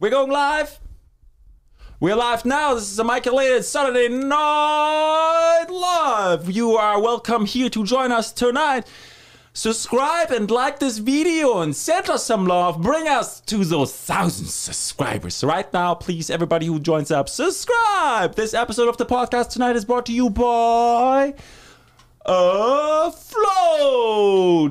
We're going live. We're live now. This is a Michaelated Saturday Night Live. You are welcome here to join us tonight. Subscribe and like this video and send us some love. Bring us to those thousand subscribers. Right now, please, everybody who joins up, subscribe. This episode of the podcast tonight is brought to you by Afloat.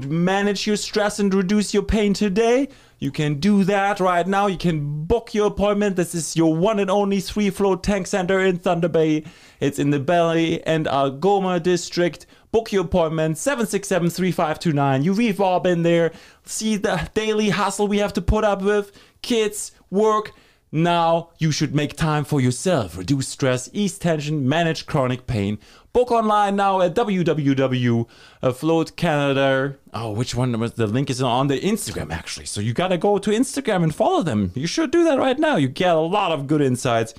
Manage your stress and reduce your pain today. You can do that right now. You can book your appointment. This is your one and only three float tank center in Thunder Bay. It's in the Bay and Algoma district. Book your appointment 767 3529. You, we've all been there. See the daily hustle we have to put up with. Kids, work. Now you should make time for yourself. Reduce stress, ease tension, manage chronic pain. Book online now at www.afloatcanada. Uh, oh, which one was the link is on the Instagram actually. So you gotta go to Instagram and follow them. You should do that right now. You get a lot of good insights.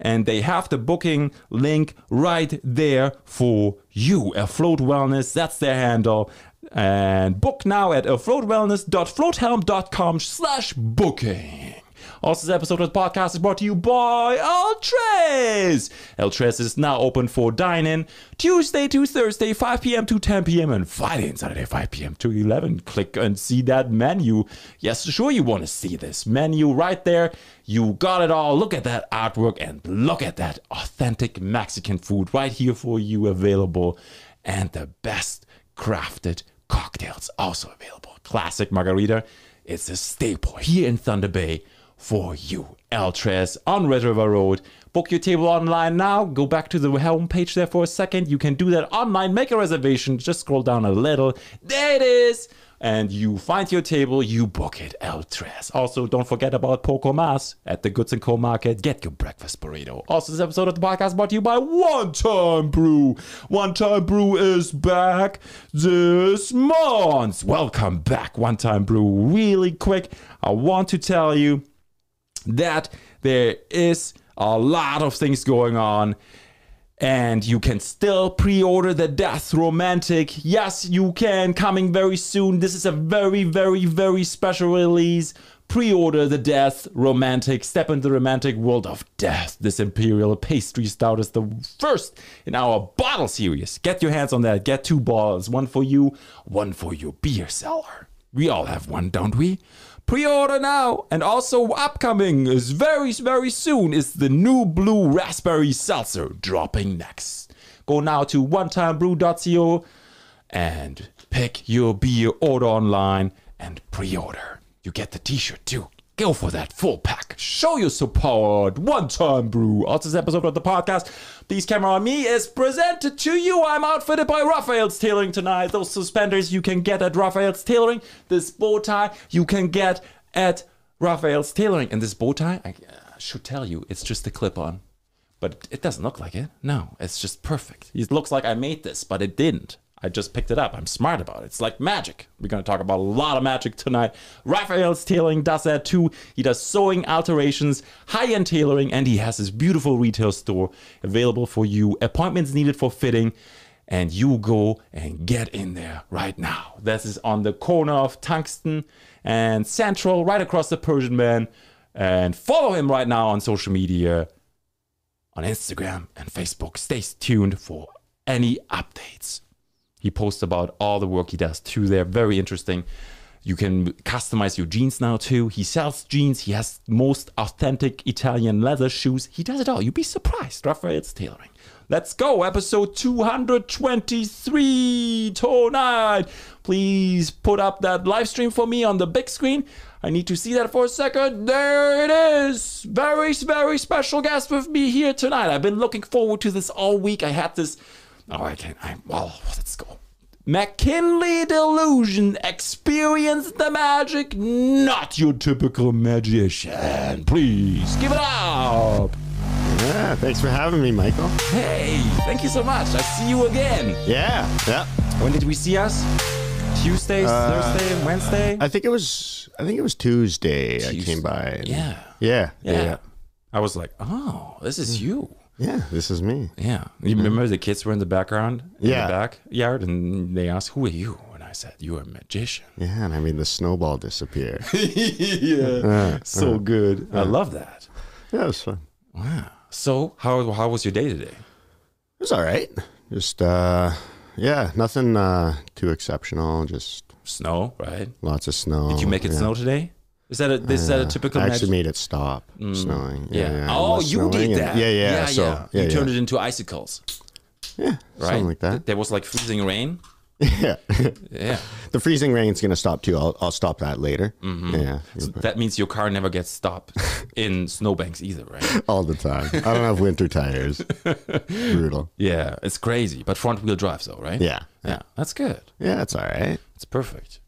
And they have the booking link right there for you. Afloat Wellness, that's their handle. And book now at afloatwellness.floathelm.com slash booking. Also, this episode of the podcast is brought to you by El Tres. Altres is now open for dine-in Tuesday to Thursday, 5 p.m. to 10 p.m. and Friday and Saturday, 5 p.m. to 11. Click and see that menu. Yes, sure you want to see this menu right there. You got it all. Look at that artwork and look at that authentic Mexican food right here for you available. And the best crafted cocktails also available. Classic margarita. It's a staple here in Thunder Bay for you. El Tres on Red River Road. Book your table online now. Go back to the homepage there for a second. You can do that online. Make a reservation. Just scroll down a little. There it is. And you find your table, you book it, El Tres. Also, don't forget about Poco Mas at the Goods and Co Market. Get your breakfast burrito. Also, this episode of the podcast brought to you by One Time Brew. One Time Brew is back this month. Welcome back, One Time Brew. Really quick, I want to tell you that there is a lot of things going on. And you can still pre-order the death romantic. Yes you can. Coming very soon. This is a very very very special release. Pre-order the death romantic. Step into the romantic world of death. This imperial pastry stout is the first in our bottle series. Get your hands on that. Get two bottles. One for you one for your beer cellar we all have one don't we Pre-order now, and also upcoming is very very soon is the new blue raspberry seltzer dropping next. Go now to onetimebrew.co and pick your beer, order online, and pre-order. You get the T-shirt too. Go for that full pack. Show your support. One time brew. Also, this episode of the podcast, Please Camera on Me, is presented to you. I'm outfitted by Raffaele's Tailoring tonight. Those suspenders you can get at Raffaele's Tailoring. This bow tie you can get at Raffaele's Tailoring. And this bow tie, I uh, should tell you, it's just a clip on. But it doesn't look like it. No, it's just perfect. It looks like I made this, but it didn't. I just picked it up. I'm smart about it. It's like magic. We're going to talk about a lot of magic tonight. Raffaele's Tailoring does that too. He does sewing alterations, high end tailoring, and he has this beautiful retail store available for you. Appointments needed for fitting. And you go and get in there right now. This is on the corner of Tungsten and Central, right across the Persian Man. And follow him right now on social media on Instagram and Facebook. Stay tuned for any updates. He posts about all the work he does too. They're very interesting. You can customize your jeans now too. He sells jeans. He has most authentic Italian leather shoes. He does it all. You'd be surprised. Raffaele's tailoring. Let's go. Episode 223 tonight. Please put up that live stream for me on the big screen. I need to see that for a second. There it is. Very, very special guest with me here tonight. I've been looking forward to this all week. I had this Oh, I can't. I, well, let's go. Mackinley Delusion. Experience the magic, not your typical magician. Please give it up. Yeah, thanks for having me, Michael. Hey, thank you so much. I see you again. Yeah, yeah. When did we see us? Tuesday, Uh, Thursday, Wednesday? I think it was. I think it was Tuesday. I came by. and- yeah. yeah, yeah. yeah, yeah. I was like, oh, this is you. Yeah, this is me. Yeah. You remember the kids were in the background? In Yeah. the backyard? And they asked, who are you? And I said, You're a magician. Yeah, and I made the snowball disappear. yeah. so good. I love that. yeah, it was fun. Wow. So, how, how was your day today? It was all right. Just uh, yeah, nothing uh, too exceptional. Just Snow, right? lots of snow. Did you make it yeah. snow today? Is that a, is that a typical I actually made it stop snowing. Yeah. it Oh, you did and- that. Yeah, yeah. yeah. so yeah. yeah, you turned yeah. it into icicles, yeah, right? something like that. There was like freezing rain. yeah, Yeah. the freezing rain's gonna stop too. I'll I'll stop that later. Mm-hmm. Yeah, So that means your car never gets stopped in snowbanks either, right? all the time. I don't have winter tires. Brutal. Yeah, it's crazy. But front wheel drive though, right? Yeah, Yeah, that's good. yeah, that's all right. It's perfect.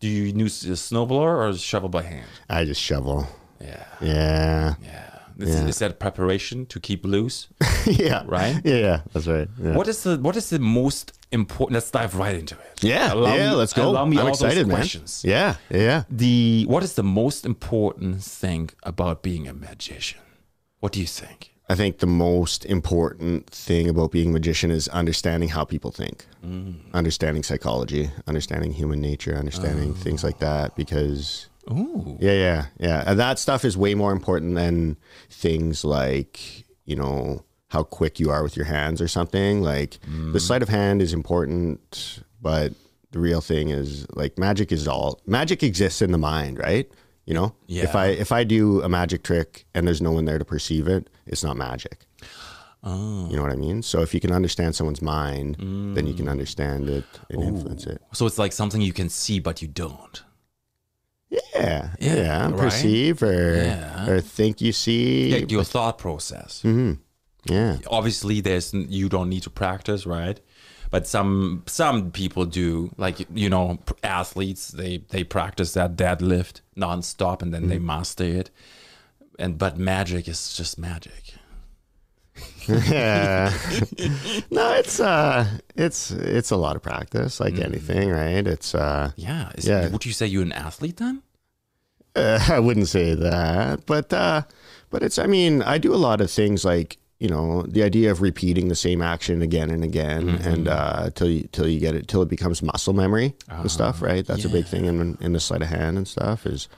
Do you use a snowblower or shovel by hand? I just shovel. Yeah. Yeah, Yeah. Is, Yeah. is that preparation to keep loose? yeah, Right? Yeah, yeah, that's right. Yeah. What is the what is the most important? Let's dive right into it. Yeah, Allow yeah, me- let's go. Allow me I'm all excited, those man. Yeah, yeah. The what is the most important thing about being a magician? What do you think? I think the most important thing about being a magician is understanding how people think, mm. understanding psychology, understanding human nature, understanding oh. things like that. Because Ooh. yeah, yeah, yeah, and that stuff is way more important than things like you know how quick you are with your hands or something. Like the mm. sleight of hand is important, but the real thing is like magic is all magic exists in the mind, right? You know, if I if I do a magic trick and there's no one there to perceive it, it's not magic. Oh. You know what I mean? So if you can understand someone's mind, then you can understand it and influence it. So it's like something you can see but you don't. Yeah, Yeah, yeah, right? perceive or Yeah. or think you see. Yeah, your thought process. hmm Yeah, Obviously, there's you don't need to practice, right? But some some people do, like you know, athletes they they practice that deadlift nonstop and then Mm-hmm. they master it. And but magic is just magic. yeah. no, it's uh, it's it's a lot of practice, like anything, right? It's uh, Yeah. Is, Yeah. Would you say you're an athlete then? uh, I wouldn't say that, but uh, but it's. I mean, I do a lot of things like you know the idea of repeating the same action again and again, and uh, till you till you get it till it becomes muscle memory and stuff, right? That's a big thing in in the sleight of hand and stuff is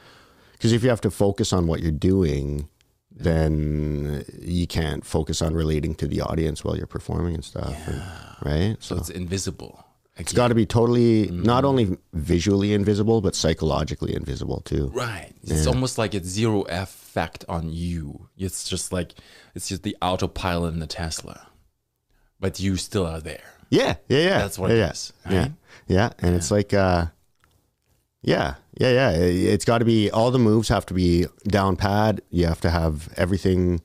because if you have to focus on what you're doing. Then you can't focus on relating to the audience while you're performing and stuff, and- right? So it's invisible. It's got to be totally not only visually invisible but psychologically invisible too. Right. It's almost like it's zero effect on you. It's just like it's just the autopilot in the Tesla. But you still are there. Yeah, yeah, yeah. That's what yeah, it yeah. is, Yeah, right? yeah, and it's like, uh, yeah, yeah, yeah. It's got to be all the moves have to be down pad. You have to have everything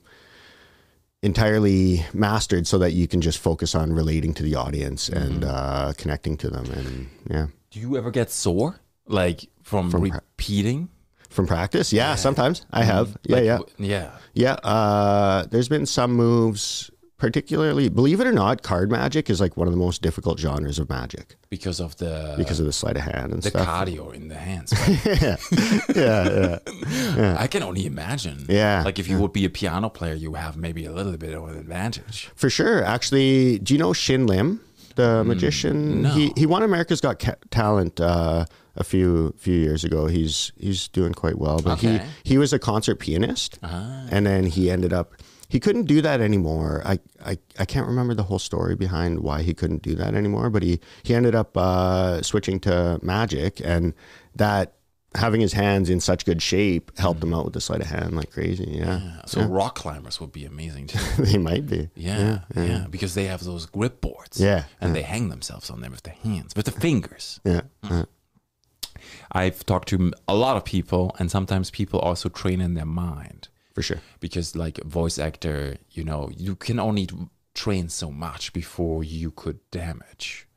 entirely mastered so that you can just focus on relating to the audience and Mm-hmm. uh, connecting to them. And yeah, Do you ever get sore? Like from, from repeating? from practice, yeah, sometimes I have. Yeah, Like, yeah. w- Yeah. Yeah, uh, there's been some moves, particularly, believe it or not, card magic is like one of the most difficult genres of magic Because of the because of the sleight of hand and the stuff. cardio in the hands. right? yeah, yeah, yeah, I can only imagine. Yeah, Like if you would be a piano player, you have maybe a little bit of an advantage. for sure. Actually, do you know Shin Lim, the magician? Mm, no. He he won America's Got Ca- Talent uh, a few few years ago. He's he's doing quite well, but Okay. he he was a concert pianist, Ah. and then he ended up. He couldn't do that anymore. I, I, I can't remember the whole story behind why he couldn't do that anymore, but he, he ended up uh, switching to magic, and that having his hands in such good shape helped him out with the sleight of hand like crazy. Yeah, So rock climbers would be amazing too. they might be. Yeah, yeah, because they have those grip boards. Yeah, and they hang themselves on them with their hands, with the fingers. Yeah, Mm. yeah. I've talked to a lot of people, and sometimes people also train in their mind for sure. because, like voice actor, you know, you can only train so much before you could damage,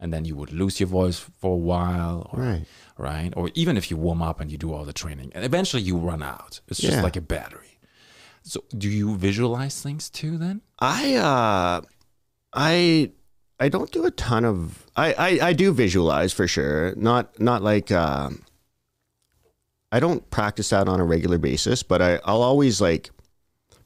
and then you would lose your voice for a while, or, Right. Right, or even if you warm up and you do all the training, and eventually you run out. It's just Yeah. like a battery. So, do you visualize things too? Then, I uh I I don't do a ton of I I, I do visualize for sure. Not not like um I don't practice that on a regular basis, but I, I'll always like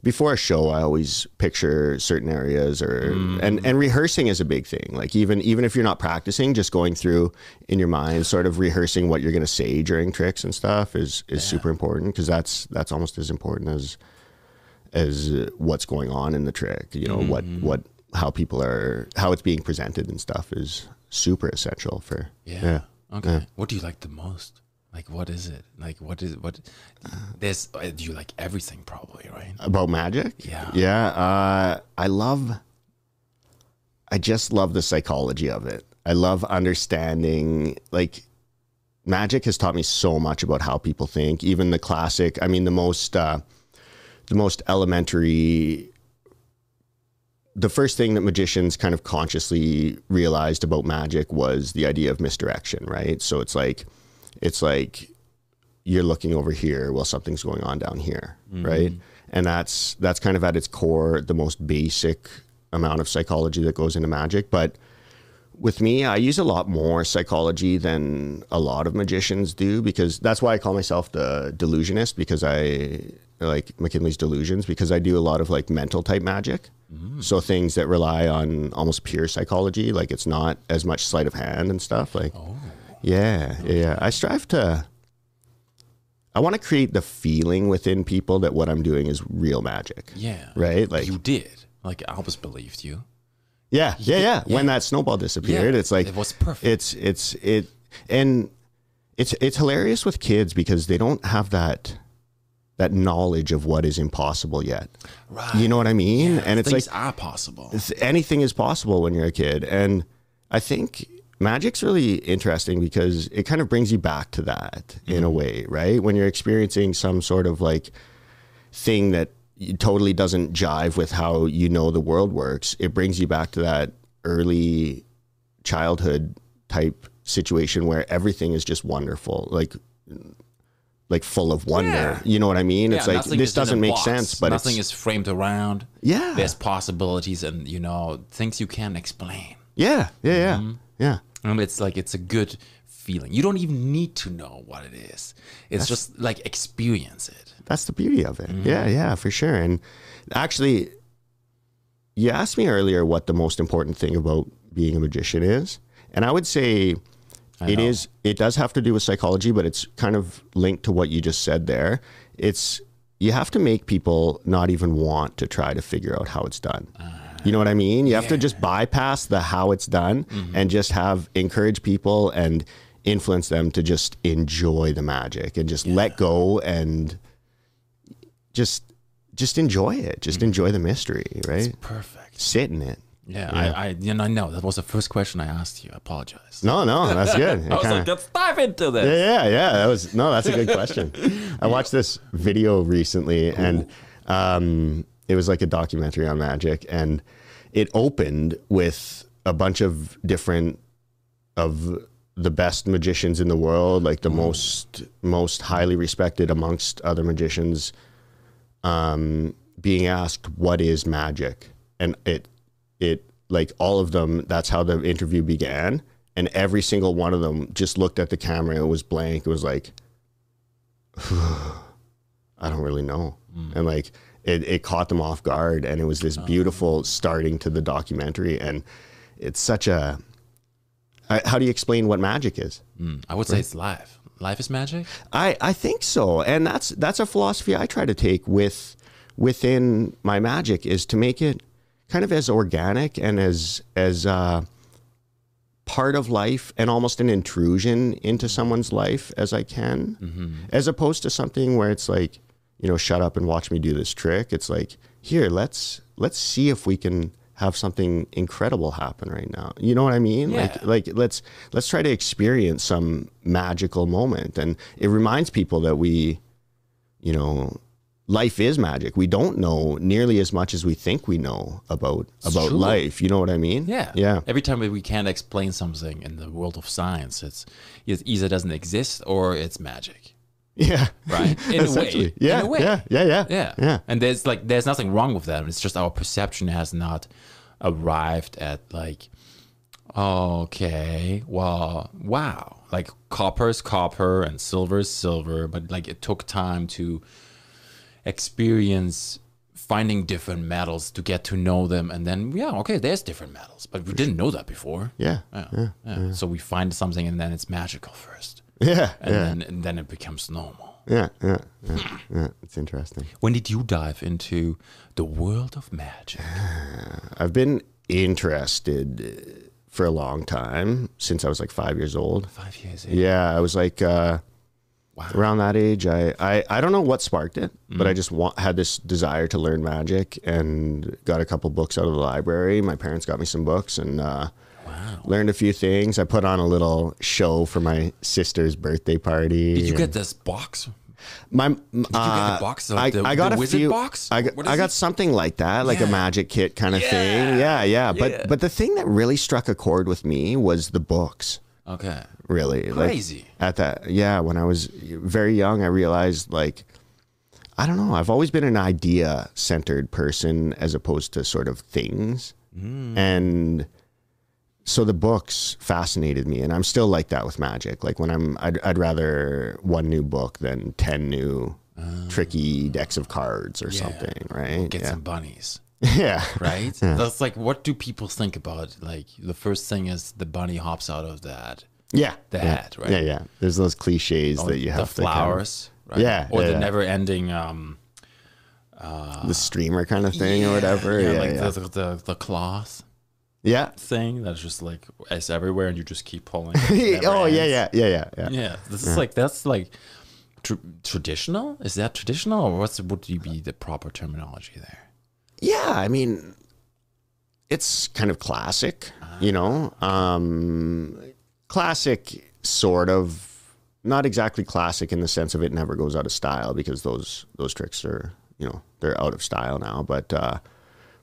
before a show, I always picture certain areas, or mm. and and rehearsing is a big thing. Like even even if you're not practicing, just going through in your mind, sort of rehearsing what you're going to say during tricks and stuff is is super important because that's that's almost as important as as what's going on in the trick. You know what mm-hmm. what how people are how it's being presented and stuff is super essential for Yeah. Okay. What do you like the most? Like, what is it? Like, what is what? There's. uh, you like everything? Probably, right? about magic. Yeah. yeah. Uh, I love. I just love the psychology of it. I love understanding like magic has taught me so much about how people think. Even the classic. I mean, the most uh, the most elementary. The first thing that magicians kind of consciously realized about magic was the idea of misdirection, right? So it's like, it's like you're looking over here while something's going on down here, mm-hmm. right? And that's that's kind of at its core the most basic amount of psychology that goes into magic. But with me, I use a lot more psychology than a lot of magicians do because that's why I call myself the delusionist because I like Mackinley's delusions because I do a lot of like mental type magic. Mm. So things that rely on almost pure psychology, like it's not as much sleight of hand and stuff. Like, oh. Yeah, yeah. I strive to. I want to create the feeling within people that what I'm doing is real magic. Yeah. Right? Like, you did. Like, I always believed you. yeah, yeah, yeah. When that snowball disappeared, Yeah, it's like it was perfect. It's it's it, and it's it's hilarious with kids because they don't have that that knowledge of what is impossible yet. Right. You know what I mean? Yeah, and it's Things like are possible. anything is possible when you're a kid, and I think magic's really interesting because it kind of brings you back to that in Mm-hmm. a way, right? When you're experiencing some sort of like thing that totally doesn't jive with how you know the world works, it brings you back to that early childhood type situation where everything is just wonderful, like like full of wonder. Yeah. You know what I mean? Yeah, it's like this in doesn't make box. sense, but nothing is framed around. yeah, There's possibilities and you know things you can't explain. yeah, yeah, yeah, Mm-hmm. yeah. And it's like it's a good feeling. You don't even need to know what it is. It's just like experience it. That's the beauty of it. Mm-hmm. Yeah, yeah, for sure. And actually, you asked me earlier what the most important thing about being a magician is, and I would say it know. is. It does have to do with psychology, but it's kind of linked to what you just said there. It's you have to make people not even want to try to figure out how it's done. You know what I mean? You have to just bypass the how it's done Mm-hmm. and just have encourage people and influence them to just enjoy the magic and just let go and just just enjoy it. Just Mm-hmm. enjoy the mystery, right? Perfect. Sit in it. Yeah, I, I, you know, I know that was the first question I asked you. I apologize. No, no, that's good. I was kinda- like, let's dive into this. yeah, yeah, yeah. That was no, that's a good question. I watched this video recently, and um, it was like a documentary on magic, and it opened with a bunch of different of the best magicians in the world, like the most most highly respected amongst other magicians, um, being asked what is magic, and it it like all of them. That's how the interview began, and every single one of them just looked at the camera. and It was blank. It was like, I don't really know, and like it, it caught them off guard, and it was this beautiful starting to the documentary, and it's such a How do you explain what magic is? Mm, I would say it's life. Life is magic. I, I think so, and that's that's a philosophy I try to take with within my magic is to make it kind of as organic and as as uh, part of life and almost an intrusion into someone's life as I can, as opposed to something where it's like you know shut up and watch me do this trick. It's like here let's let's see if we can have something incredible happen right now. You know what I mean? Yeah. Like like let's let's try to experience some magical moment and it reminds people that we you know life is magic we don't know nearly as much as we think we know about about true. life you know what i mean Yeah. yeah Every time we can't explain something in the world of science, it's it either doesn't exist or it's magic. Yeah Right? In a way. Essentially. In yeah a way. yeah yeah yeah Yeah. yeah And there's like there's nothing wrong with that. It's just our perception has not arrived at like okay, well, wow. Like copper is copper and silver is silver, but like it took time to experience finding different metals to get to know them, and then yeah, okay, there's different metals, but we didn't know that before. Yeah. Yeah, yeah. So we find something, and then it's magical first, Yeah. and Yeah. then and then it becomes normal. Yeah. Yeah. Yeah. yeah. It's interesting. When did you dive into the world of magic? I've been interested uh, for a long time since I was like five years old. Five years. eh? Yeah, I was like uh, Wow. around that age. I, I I don't know what sparked it, but I just want, had this desire to learn magic and got a couple books out of the library. My parents got me some books and uh, Wow. learned a few things. I put on a little show for my sister's birthday party. Did you get this box? my? Did you get the uh, box? of I, the, I got the a wizard few. box. I got, I got it? something like that, like Yeah. a magic kit kind of Yeah. thing. Yeah, yeah. But Yeah. but the thing that really struck a chord with me was the books. Okay. Really, Like, Crazy. at that yeah when i was very young i realized like i don't know i've always been an idea centered person as opposed to sort of things mm. and so the books fascinated me and i'm still like that with magic like when i'm i'd, I'd rather one new book than 10 new tricky decks of cards or something right Get yeah some bunnies. yeah right? That's like, what do people think about? Like, the first thing is the bunny hops out of that, yeah the yeah. hat, right? yeah yeah there's those cliches that you the have kind of- flowers, right? Yeah, or yeah, the yeah. never-ending, um, the streamer kind of thing or whatever yeah, yeah like yeah. The, the the cloth yeah thing that's just like it's everywhere, and you just keep pulling. oh yeah, yeah, yeah, yeah, yeah. yeah. This is like that's like tr- traditional. Is that traditional, or what's would you be the proper terminology there? Yeah, I mean, it's kind of classic, you know. Um, classic, sort of. Not exactly classic in the sense of it never goes out of style because those those tricks are you know they're out of style now. But uh,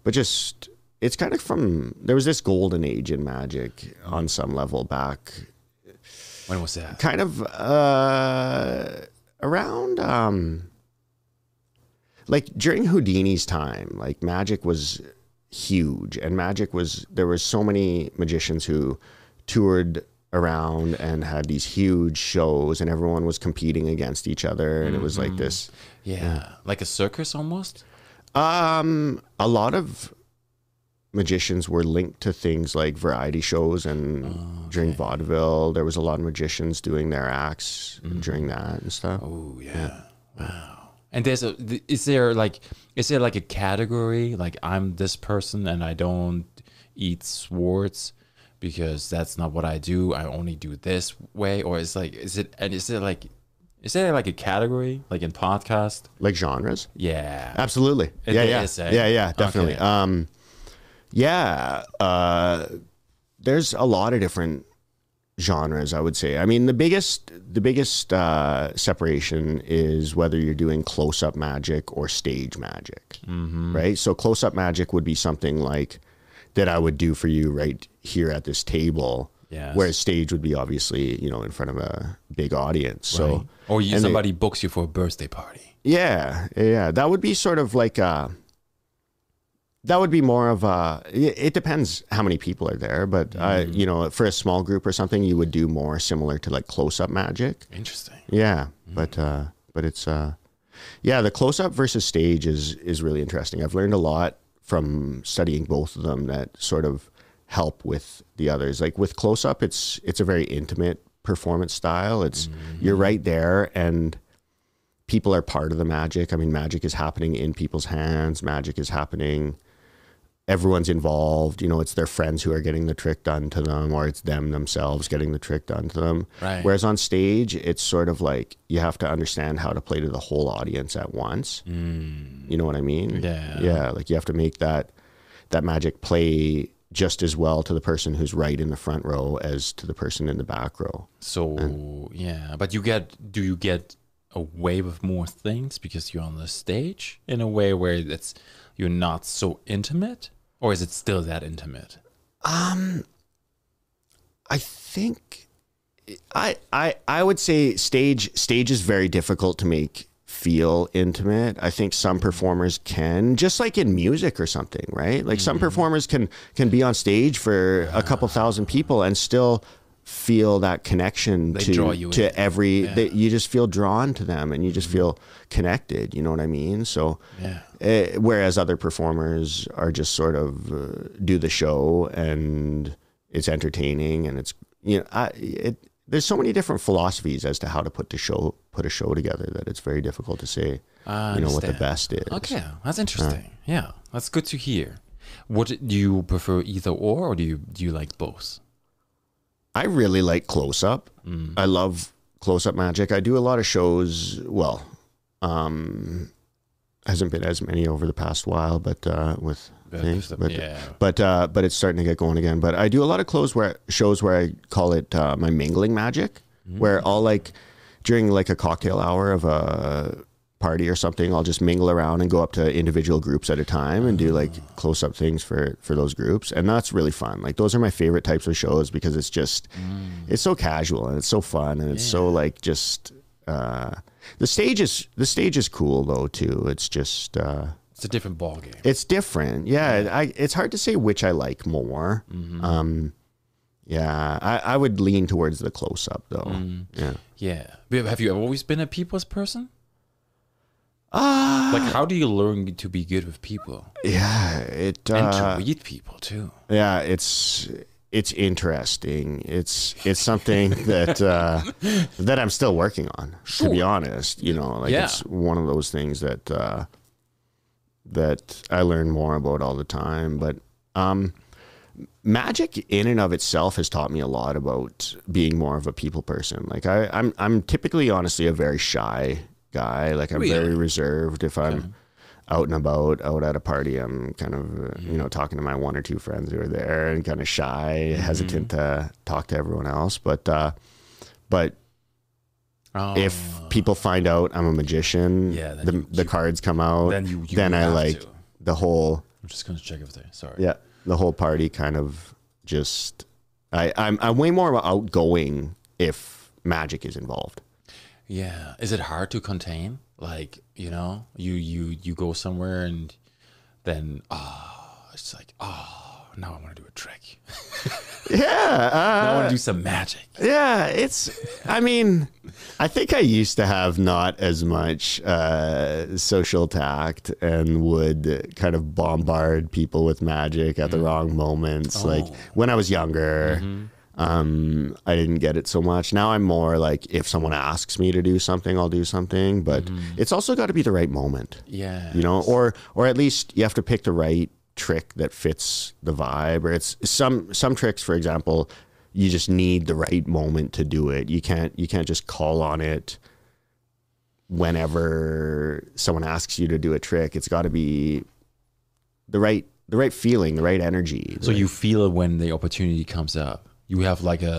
but just it's kind of from there was this golden age in magic on some level back When was that? kind of uh, around um, like during Houdini's time, like magic was huge, and magic was there was so many magicians who toured around and had these huge shows, and everyone was competing against each other, and it was like this. Yeah, like a circus almost. Um, a lot of magicians were linked to things like variety shows and during vaudeville there was a lot of magicians doing their acts during that and stuff Oh yeah. Wow. And there's a is there like is there like a category like I'm this person and I don't eat swords because that's not what I do. I only do this way or is like is it and is it like is there like a category like in podcast? like genres Yeah. absolutely It yeah yeah is, eh? yeah yeah definitely Okay. um yeah uh there's a lot of different genres i would say. I mean the biggest the biggest uh separation is whether you're doing close-up magic or stage magic right? So close-up magic would be something like that i would do for you right here at this table Yes. whereas stage would be obviously you know in front of a big audience. So or you, somebody books you for a birthday party. yeah, yeah, that would be sort of like uh that would be more of a. It depends how many people are there, but uh, you know, for a small group or something, you would do more similar to like close-up magic. Interesting. Yeah, but uh, but it's uh, yeah, the close-up versus stage is is really interesting. I've learned a lot from studying both of them that sort of help with the others. Like with close-up, it's it's a very intimate performance style. It's you're right there and people are part of the magic. I mean, magic is happening in people's hands. Magic is happening. Everyone's involved. You know, it's their friends who are getting the trick done to them, or it's them themselves getting the trick done to them. Right. Whereas on stage, it's sort of like you have to understand how to play to the whole audience at once. Mm. You know what I mean? Yeah. Yeah. Like you have to make that that magic play just as well to the person who's right in the front row as to the person in the back row. So yeah, but you get do you get a wave of more things because you're on the stage in a way where it's you're not so intimate, or is it still that intimate? Um, I think I I I would say stage stage is very difficult to make feel intimate. I think some performers can, just like in music or something, right? Like some performers can can be on stage for a couple thousand people and still feel that connection to draw you to in. every that you just feel drawn to them and you just feel connected you know what i mean so Yeah. uh, whereas other performers are just sort of uh, do the show and it's entertaining and it's you know I, it there's so many different philosophies as to how to put the show put a show together that it's very difficult to say you know what the best is Okay, that's interesting. Yeah, that's good to hear. What do you prefer, either or, or do you do you like both? I really like close up. Mm. I love close up magic. I do a lot of shows. Well, um, hasn't been as many over the past while, but uh, with things, uh, but yeah. but uh, but it's starting to get going again. But I do a lot of close where shows where I call it uh, my mingling magic, Mm. where I'll like during like a cocktail hour of a party or something, I'll just mingle around and go up to individual groups at a time and do like Ah. close up things for for those groups, and that's really fun. Like those are my favorite types of shows because it's just Mm. it's so casual and it's so fun and it's so like just. Uh, the stage is the stage is cool though too. It's just uh, It's a different ball game. it's different. Yeah, I, it's hard to say which I like more. Mm-hmm. Um, yeah, I, I would lean towards the close up though. Mm. Yeah. Yeah. Have you always been a people's person? Ah, Like, how do you learn to be good with people yeah. It. and Uh, to read people too? yeah, it's it's interesting. It's it's something that uh, that I'm still working on. To be honest, you know, like Yeah. it's one of those things that uh, that I learn more about all the time. But um, magic in and of itself has taught me a lot about being more of a people person. Like I, I'm I'm typically honestly a very shy guy. Like I'm very reserved if I'm out and about, out at a party. I'm kind of uh, you know talking to my one or two friends who are there and kind of shy, hesitant to talk to everyone else. But uh, but Oh, if people find out I'm a magician, Yeah, the you- the you- cards come out. then you, you then I like to. the whole I'm just gonna check if they. Sorry. yeah, the whole party kind of just. I I'm I'm way more outgoing if magic is involved. Yeah. Is it hard to contain? Like, you know, you you you go somewhere and then ah, it's like ah, now I want to do a trick. Yeah, I uh, want to do some magic. yeah. It's. I mean, I think I used to have not as much uh, social tact and would kind of bombard people with magic at the wrong moments. Like Oh. when I was younger. Um, I didn't get it so much. Now I'm more like if someone asks me to do something, I'll do something. But it's also got to be the right moment. Yeah. you know or or at least you have to pick the right trick that fits the vibe or it's some some tricks for example you just need the right moment to do it you can't you can't just call on it whenever someone asks you to do a trick it's got to be the right the right feeling the right energy So you feel it when the opportunity comes up. You have like a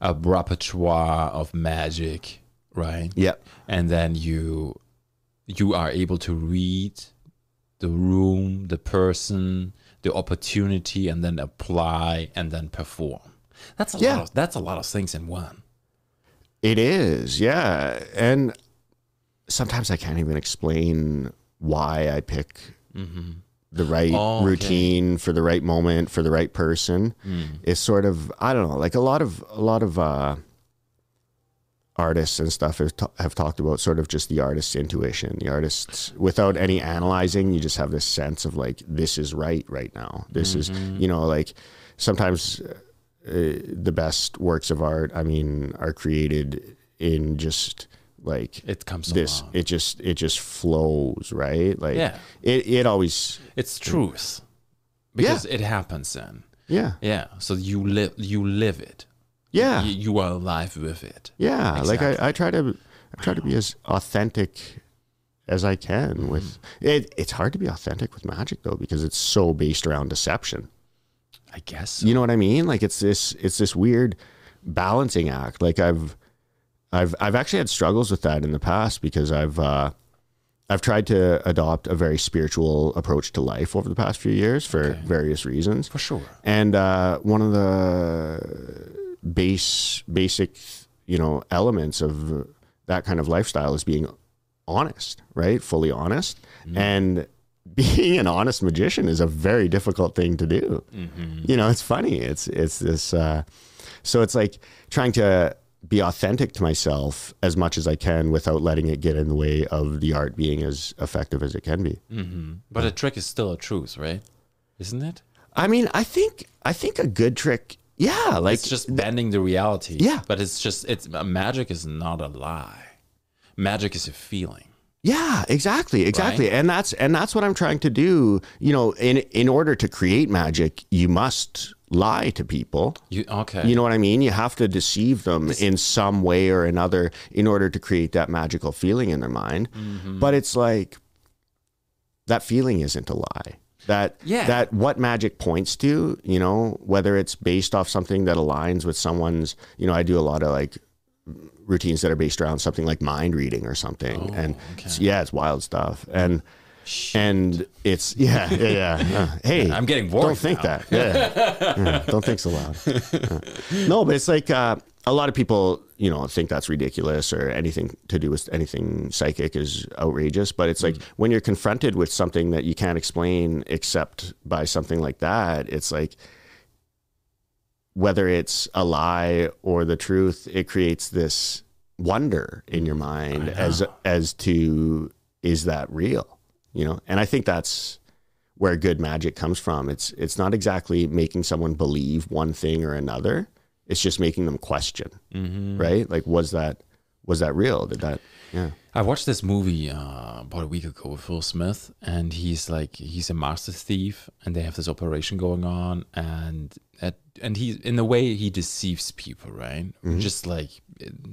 a repertoire of magic, right? yeah And then you you are able to read the room, the person, the opportunity, and then apply and then perform. That's a Yeah. lot of that's a lot of things in one. It is, yeah. And sometimes I can't even explain why I pick mm-hmm. The right Oh, okay. routine for the right moment for the right person. Mm. It's sort of I don't know, like a lot of a lot of uh, artists and stuff have, ta- have talked about sort of just the artist's intuition, the artist's without any analyzing, you just have this sense of like this is right right now. This is Mm-hmm. you know like sometimes uh, the best works of art, I mean, are created in just like It comes this. It just it just flows, right? Like Yeah. it it always It's truth. Because it happens then. yeah Yeah. So you live you live it. yeah You, you are alive with it. yeah. Like I, I try to I try to be as authentic as I can with Mm-hmm. it. It's hard to be authentic with magic though because it's so based around deception. I guess. You know what I mean? Like it's this it's this weird balancing act. Like I've I've I've actually had struggles with that in the past because I've uh I've tried to adopt a very spiritual approach to life over the past few years for Okay. various reasons. For sure. And uh, one of the base basic, you know, elements of that kind of lifestyle is being honest, right? Fully honest. And being an honest magician is a very difficult thing to do. You know, it's funny. It's it's this uh so it's like trying to be authentic to myself as much as I can without letting it get in the way of the art being as effective as it can be. Mm-hmm. But a trick is still a truth, right? Isn't it? I mean, I think I think a good trick, yeah, like It's just bending the reality. Yeah. But it's just it's magic is not a lie. Magic is a feeling. Yeah, exactly, exactly. And that's and that's what I'm trying to do. You know, in in order to create magic, you must lie to people. You okay? You know what I mean? You have to deceive them in some way or another in order to create that magical feeling in their mind. Mm-hmm. But it's like that feeling isn't a lie. That Yeah. that what magic points to, you know, whether it's based off something that aligns with someone's, you know, I do a lot of like routines that are based around something like mind reading or something. and it's- yeah, it's wild stuff. And and it's yeah, yeah, yeah. Uh, hey, I'm getting worried Don't think now. that. Yeah. Yeah, Don't think so loud. Yeah. No, but it's like uh, a lot of people, you know, think that's ridiculous or anything to do with anything psychic is outrageous. But it's like Mm. when you're confronted with something that you can't explain except by something like that, it's like whether it's a lie or the truth, it creates this wonder in your mind as as to is that real? You know, and I think that's where good magic comes from. It's it's not exactly making someone believe one thing or another. It's just making them question, right? Like, was that was that real? Did that? Yeah. I watched this movie uh, about a week ago with Will Smith, and he's like he's a master thief, and they have this operation going on, and at, and he in the way he deceives people, right? Just like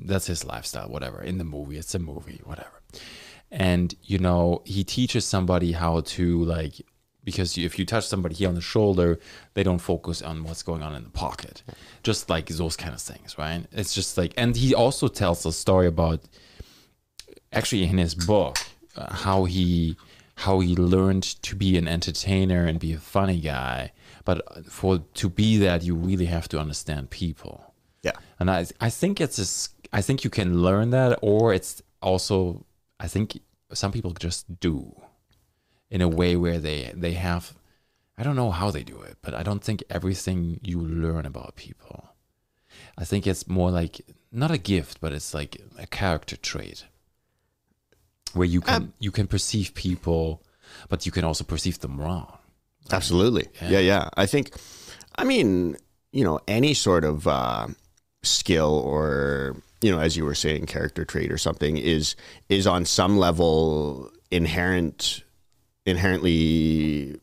that's his lifestyle, whatever. In the movie, it's a movie, whatever. And you know, he teaches somebody how to like because if you touch somebody here on the shoulder, they don't focus on what's going on in the pocket, just like those kind of things, right? It's just like, and he also tells a story about actually in his book uh, how he how he learned to be an entertainer and be a funny guy but for to be that you really have to understand people Yeah. and i i think it's a i think you can learn that or it's also i think some people just do in a way where they they have i don't know how they do it but i don't think everything you learn about people i think it's more like not a gift but it's like a character trait where you can you can perceive people but you can also perceive them wrong Absolutely. Yeah. yeah, I think, I mean, you know, any sort of uh, skill or you know, as you were saying, character trait or something is is on some level inherent, inherently.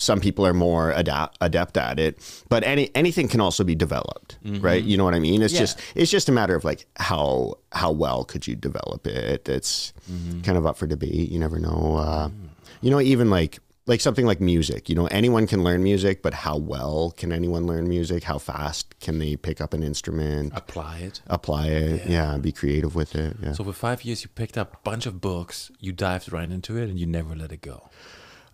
Some people are more adapt, adept at it, but any anything can also be developed, right? You know what I mean? It's Yeah. just it's just a matter of like how how well could you develop it. It's kind of up for debate. You never know. Uh, You know, even like like something like music. You know, anyone can learn music, but how well can anyone learn music? How fast can they pick up an instrument, apply it apply it? Yeah, be creative with it. Yeah. so for five years you picked up a bunch of books you dived right into it and you never let it go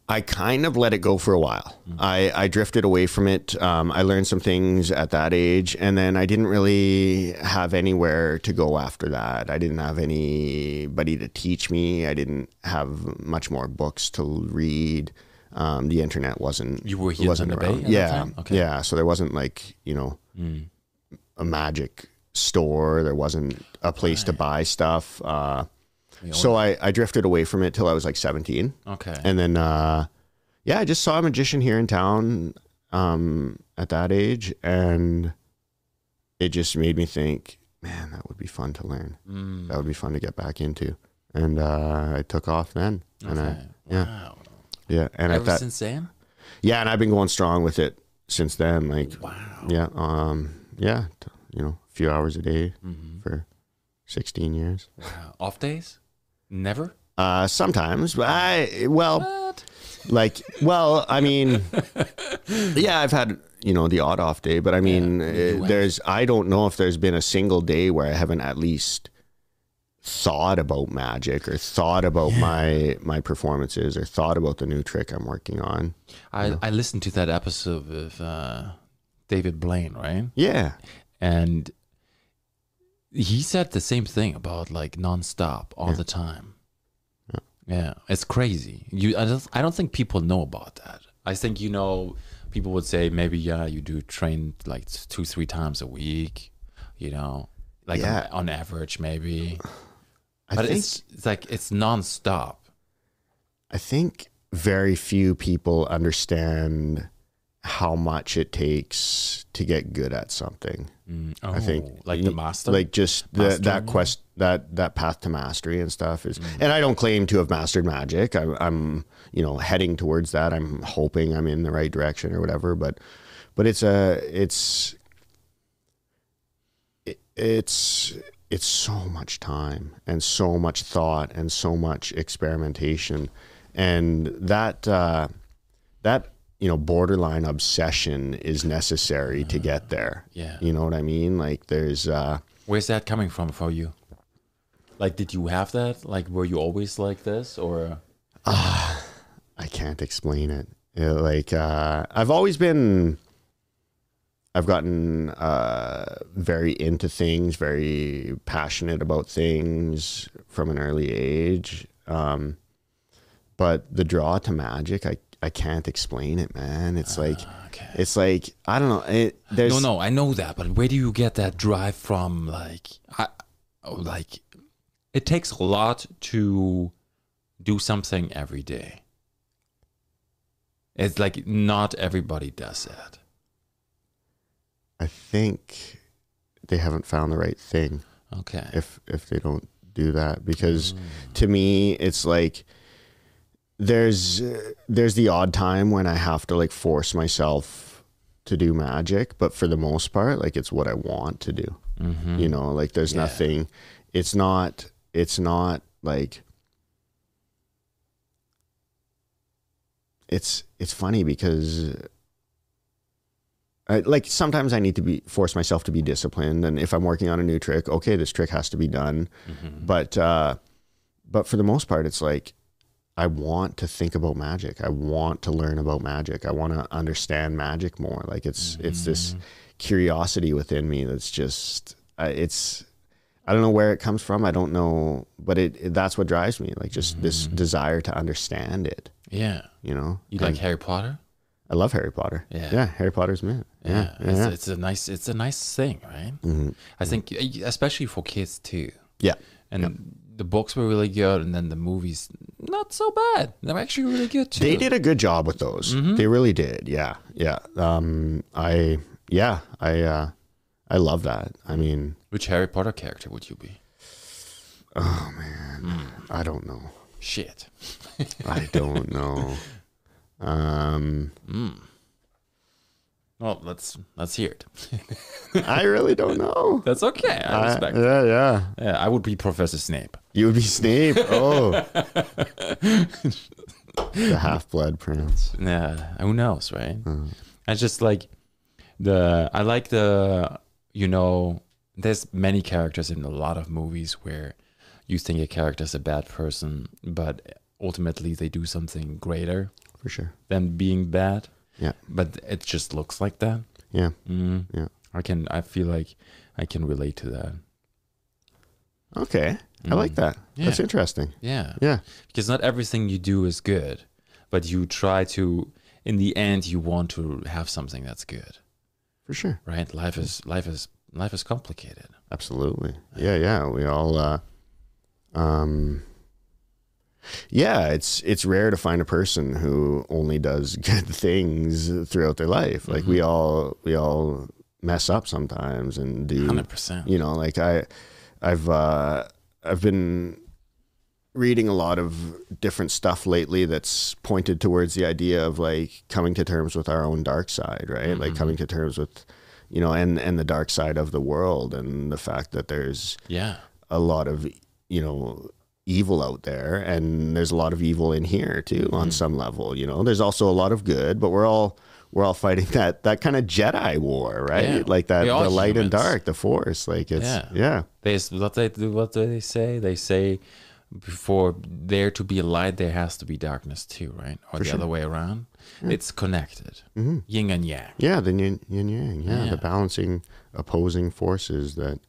I kind of let it go for a while. I, I drifted away from it. Um, I learned some things at that age, and then I didn't really have anywhere to go after that. I didn't have anybody to teach me. I didn't have much more books to read. Um, the internet wasn't. You were here in wasn't Bay around. at that yeah? Okay. yeah. So there wasn't like you know a magic store. There wasn't a place to buy stuff. Uh, so I, I drifted away from it till I was like seventeen. okay And then, uh, yeah, I just saw a magician here in town um, at that age, and it just made me think, man, that would be fun to learn. Mm, That would be fun to get back into. And uh, I took off then, and I, yeah, wow yeah, and ever at that, since then yeah, and I've been going strong with it since then. Like, wow yeah, um, yeah, you know, a few hours a day Mhm. for sixteen years. wow off days never? Uh, sometimes, but I well. what? like well i mean yeah i've had you know the odd off day but i mean Yeah, uh, there's i don't know if there's been a single day where i haven't at least thought about magic or thought about my my performances or thought about the new trick i'm working on. I, I listened to that episode of uh, David Blaine, right? yeah. And he said the same thing about like nonstop all Yeah. the time. Yeah. it's crazy. You, I don't, I don't think people know about that. I think you know people would say maybe yeah, you do train like two three times a week, you know, like Yeah. on, on average maybe. I but think it's it's like it's nonstop. I think very few people understand how much it takes to get good at something. Mm, I think oh, like the master. like just the, Master, that quest that that path to mastery and stuff is Mm. and i don't claim to have mastered magic. I'm, I'm you know heading towards that. I'm hoping i'm in the right direction or whatever but but it's a it's it, it's it's so much time and so much thought and so much experimentation. And that uh that you know borderline obsession is necessary to get there yeah. you know what I mean? Like there's uh Where's that coming from for you? Like, did you have that? Like, were you always like this, or I can't explain it. Uh, Like uh I've always been I've gotten uh very into things, very passionate about things from an early age. Um but the draw to magic, I I can't explain it, man. It's like ah, okay? it's like I don't know. It, there's No, no, I know that, but where do you get that drive from? Like, I, oh, like, it takes a lot to do something every day. It's like not everybody does that. I think they haven't found the right thing. Okay. if if they don't do that because mm. to me it's like there's there's the odd time when I have to like force myself to do magic but for the most part like it's what I want to do Mm-hmm. you know like there's Yeah. nothing it's not it's not like it's it's funny because I, like sometimes I need to be force myself to be disciplined, and if I'm working on a new trick, okay, this trick has to be done. Mm-hmm. But uh, but for the most part, it's like I want to think about magic. I want to learn about magic. I want to understand magic more. Like it's it's Mm-hmm. this curiosity within me that's just uh, it's I don't know where it comes from. I don't know, but it, it that's what drives me. Like just this desire to understand it. Yeah. You know, Mm-hmm. You And like Harry Potter? I love Harry Potter. Yeah. yeah, Harry Potter's man. Yeah. Yeah, It's, yeah. it's a nice. It's a nice thing, right? Mhm. I think, especially for kids too. yeah. And the books were really good, and then the movies not so bad. They're actually really good too. They did a good job with those. Mm-hmm. They really did. Yeah, yeah. Um, I yeah, I uh, I love that. I mean, Which Harry Potter character would you be? Oh man, mm. I don't know. Shit. I don't know. Um, Well, let's let's hear it. I really don't know. That's okay. I I- yeah, yeah. yeah, I would be Professor Snape. You would be Snape. Oh, the half blood prince. Yeah, who knows, right? Uh-huh. I just like the I like the you know there's many characters in a lot of movies where you think a character's a bad person, but ultimately they do something greater For sure. than being bad. Yeah. But it just looks like that. Yeah. Mm. Yeah. I can I feel like I can relate to that. Okay. I like that. That's Mm. Interesting. Yeah. Yeah. because not everything you do is good but you try to in the end you want to have something that's good For sure. right life is life is life is complicated Absolutely. Yeah, yeah. We all uh um yeah, it's it's rare to find a person who only does good things throughout their life. Like we all we all mess up sometimes and do 100% you know, like I I've uh I've been reading a lot of different stuff lately that's pointed towards the idea of like coming to terms with our own dark side, right? Like coming to terms with you know, and and the dark side of the world and the fact that there's yeah a lot of you know evil out there and there's a lot of evil in here too on hmm. some level you know? There's also a lot of good but we're all we're all fighting that that kind of jedi war right? Yeah. like that the light and dark the force like it's Yeah. yeah. There's what they do what do they say? They say before there to be a light there has to be darkness too right? Or the other way around. It's connected. Mm-hmm. Yin and yang. Yeah the yin, yin yang yeah, Yeah. the balancing opposing forces that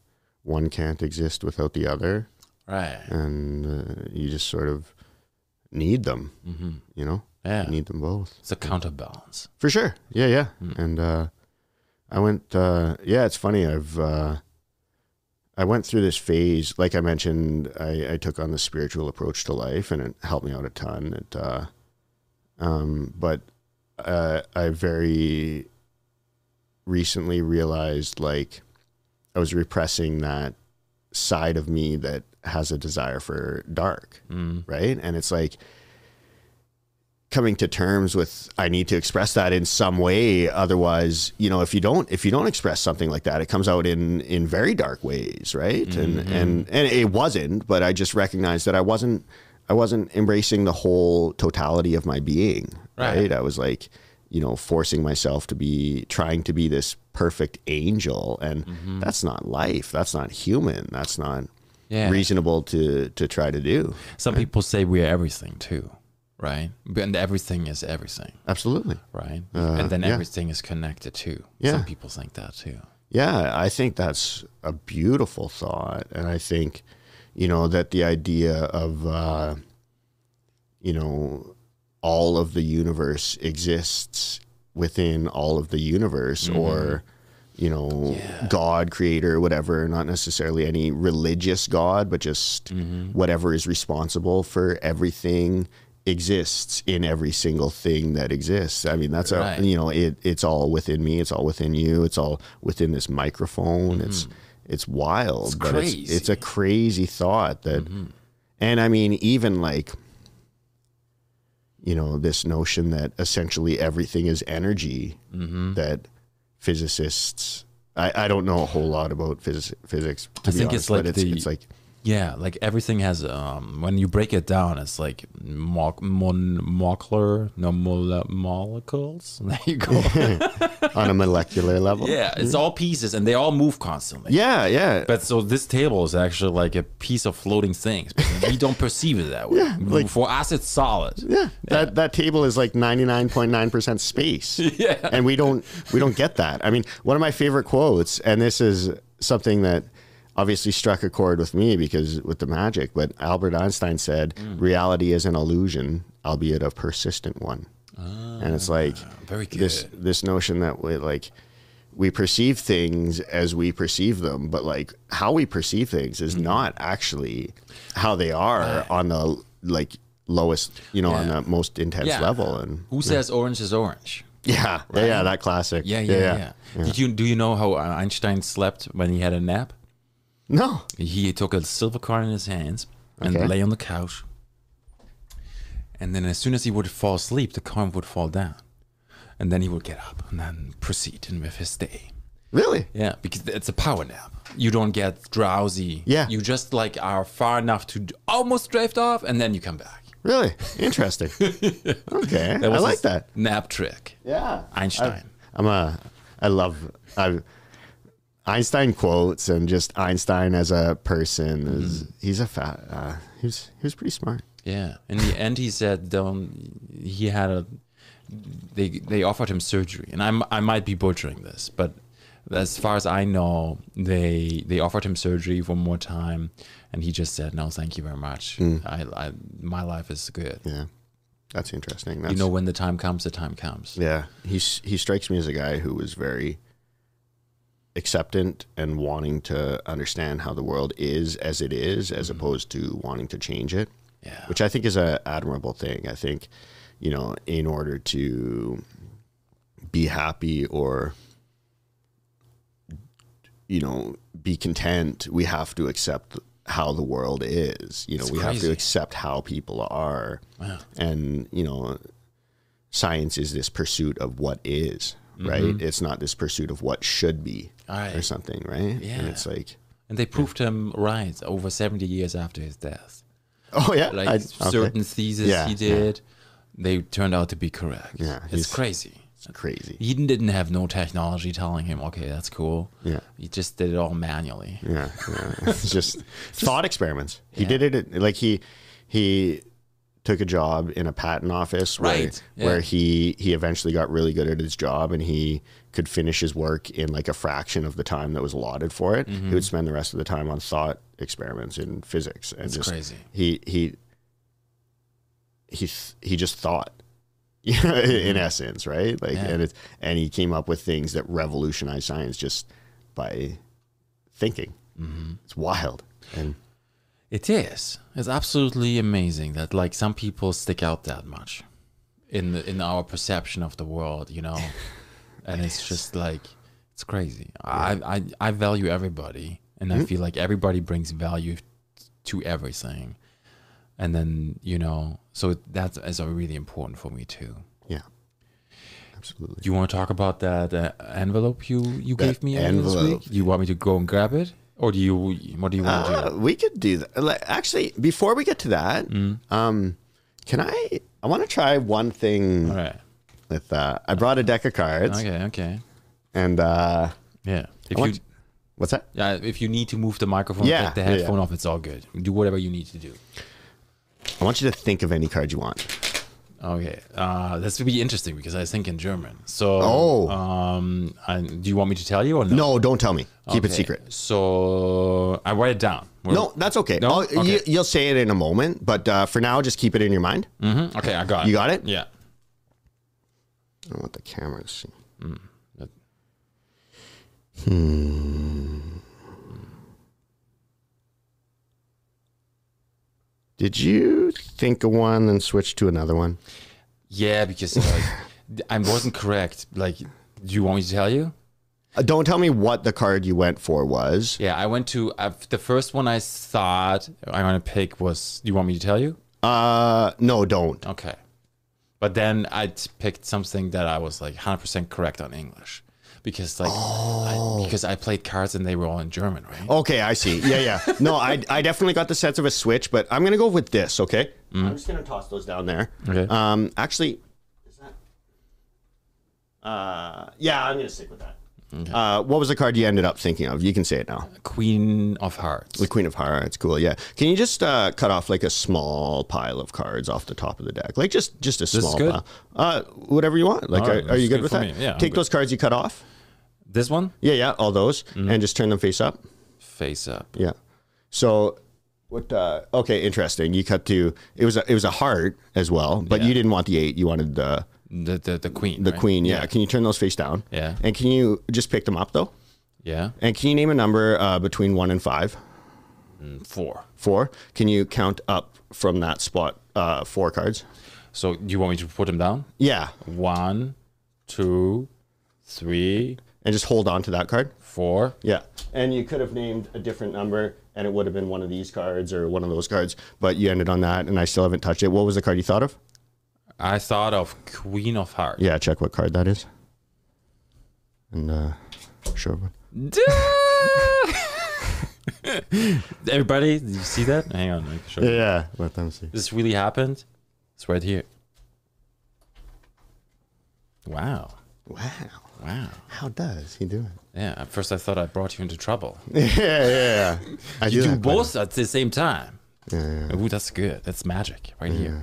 one can't exist without the other right and uh, you just sort of need them hmm you know Yeah. You need them both. It's a counterbalance. For sure. Yeah, yeah. And uh I went uh yeah, it's funny. I've uh I went through this phase, like I mentioned, I, I took on the spiritual approach to life and it helped me out a ton. It uh um but uh I very recently realized like I was repressing that side of me that has a desire for dark, mm. right? And it's like coming to terms with I need to express that in some way. Otherwise you know if you don't if you don't express something like that it comes out in in very dark ways right? And mm-hmm. and and it wasn't but I just recognized that I wasn't I wasn't embracing the whole totality of my being Right. right, I was like you know forcing myself to be trying to be this perfect angel. And mm-hmm. that's not life. That's not human. That's not Yeah. reasonable to to try to do Some people say we're everything too, right? And everything is everything, absolutely right? and then Uh, yeah. everything is connected too. Yeah. Some people think that too. Yeah, I think that's a beautiful thought. And I think, you know, that the idea of, uh, you know, all of the universe exists within all of the universe or, you know, God, creator, whatever, not necessarily any religious God, but just whatever is responsible for everything exists in every single thing that exists. I mean, that's Right. a, you know, it, it's all within me. It's all within you. It's all within this microphone. It's, it's wild, Mm-hmm. It's but it's, crazy. Mm-hmm. it's a crazy thought that, and I mean, even like, you know, this notion that essentially everything is energy Mm-hmm. that physicists, I, I don't know a whole lot about phys- physics. To I be think honest, it's like but it's, it's like, Yeah, like everything has um when you break it down, it's like mo- mon- molecular, no mole- molecules. There you go. on a molecular level. yeah, it's all pieces and they all move constantly. Yeah, yeah. But so this table is actually like a piece of floating things. But we don't perceive it that way. Yeah, like- For us, it's solid. Yeah, that that table is like ninety nine point nine percent space. Yeah. and we don't we don't get that. I mean, one of my favorite quotes, and this is something that obviously struck a chord with me because with the magic. But Albert Einstein said, Mm. "Reality is an illusion, albeit a persistent one." and it's like Ah, very this this notion that we like we perceive things as we perceive them, but like how we perceive things is not actually how they are on the like lowest, you know, on the most intense Yeah. level. And Who says orange is orange? yeah, yeah, yeah, that classic. Yeah, yeah, yeah. Did you do you know how Einstein slept when he had a nap? No, He took a silver coin in his hands and Okay. lay on the couch. And then as soon as he would fall asleep, the coin would fall down. And then he would get up and then proceed in with his day. really? Yeah, because it's a power nap. You don't get drowsy. Yeah. You just like are far enough to almost drift off and then you come back. Really interesting. okay, I like that. Nap trick. Yeah, Einstein. I'm a, I love, I, Einstein quotes and just Einstein as a person is Mm-hmm. he's a fat. Uh, he was he was pretty smart. Yeah. In the end, he said, "Don't." He had a. They they offered him surgery, and I'm I might be butchering this, but as far as I know, they they offered him surgery one more time, and he just said, "No, thank you very much. I, I my life is good. Yeah, that's interesting. That's, You know, when the time comes, the time comes. yeah, he's he strikes me as a guy who was very acceptant and wanting to understand how the world is as it is, as opposed to wanting to change it. Yeah. which I think is an admirable thing. I think, you know, in order to be happy or you know, be content, we have to accept how the world is. You know, It's we have to accept how people are. Wow. And, you know, science is this pursuit of what is, right? It's not this pursuit of what should be Mm-hmm. Right. or something, right? Yeah. And it's like, And they proved him right over 70 years after his death. oh yeah, Like I- okay. certain theses Yeah, he yeah. did, they turned out to be correct. Yeah, it's crazy. It's crazy. He didn't have no technology telling him, okay, that's cool. Yeah. He just did it all manually. Yeah, yeah. It's just thought experiments. He did it like he he took a job in a patent office where Right, yeah. where he he eventually got really good at his job and he could finish his work in like a fraction of the time that was allotted for it. Mm-hmm. He would spend the rest of the time on thought experiments in physics and That's just crazy. he he he he just thought in essence, right? Like, Yeah. and it's and he came up with things that revolutionized science just by thinking. Mm-hmm. It's wild, and It is. It's absolutely amazing that like some people stick out that much in the, in our perception of the world, you know. and it's just like it's crazy. I, I I value everybody, and I feel like everybody brings value to everything. And then you know, so that is really important for me too. yeah, absolutely. Do you want to talk about that uh, envelope you you gave me earlier this week? Do you want me to go and grab it, or do you? What do you want to do? Uh, we could do that. Actually, before we get to that, Mm. um, can I? I want to try one thing All right. with. Uh, I brought a deck of cards, Okay. Okay. and uh, Yeah. If want- you what's that? Yeah, if you need to move the microphone, Yeah, take the yeah, yeah. headphone off, it's all good. Do whatever you need to do. I want you to think of any card you want. Okay, uh, this would be interesting because I think in German. So, Oh. um, I, do you want me to tell you or no? No, don't tell me. Keep it secret. So I write it down. No, that's okay. No? Okay. You, you'll say it in a moment, but uh, for now, just keep it in your mind. Mhm, Okay, I got it. You got it? Yeah. I want the camera to see. that- Did you think of one and switch to another one? Yeah, because like, I wasn't correct. Like, do you want me to tell you? Uh, don't tell me what the card you went for was. Yeah, I went to uh, the first one. I thought I want to pick was. Do you want me to tell you? Uh, no, don't. Okay. But then I picked something that I was like 100% correct on English. Because like I, because I played cards and they were all in German, right? Okay, I see. Yeah, yeah. No, I, I definitely got the sense of a switch, but I'm gonna go with this. Okay. I'm just gonna toss those down there. Okay. Um, actually, is that? Uh, yeah, I'm gonna stick with that. Okay. Uh, what was the card you ended up thinking of? You can say it now. Queen of Hearts. The Queen of Hearts. Cool. Yeah. Can you just uh, cut off like a small pile of cards off the top of the deck? Like just just a small good? pile. Uh, whatever you want. Like, right, are, are you good with that? me. Yeah, Take good. those cards you cut off. This one Yeah, yeah. All those, Mm-hmm. and just turn them face up. face up. Yeah. So what uh okay, interesting. You cut to it was a it was a heart as well, but Yeah. you didn't want the eight, you wanted the The the, the queen. the right? queen. Yeah. Can you turn those face down? Yeah. And can you just pick them up though? Yeah. And can you name a number uh, between one and five? And four. Four. Can you count up from that spot uh four cards? So you want me to put them down? Yeah. One, two, three, And just hold on to that card. four. Yeah. And you could have named a different number and it would have been one of these cards or one of those cards, but you ended on that and I still haven't touched it. What was the card you thought of? I thought of Queen of Hearts. Yeah, check what card that is. And uh show everyone. Everybody, did you see that? Hang on, show you. Yeah, let them see. This really happened. It's right here. Wow. Wow. Wow. How does he do it? Yeah. At first, I thought I brought you into trouble. yeah, yeah, yeah. I You do a- both at the same time. Yeah, yeah. Ooh, that's good. That's magic right here.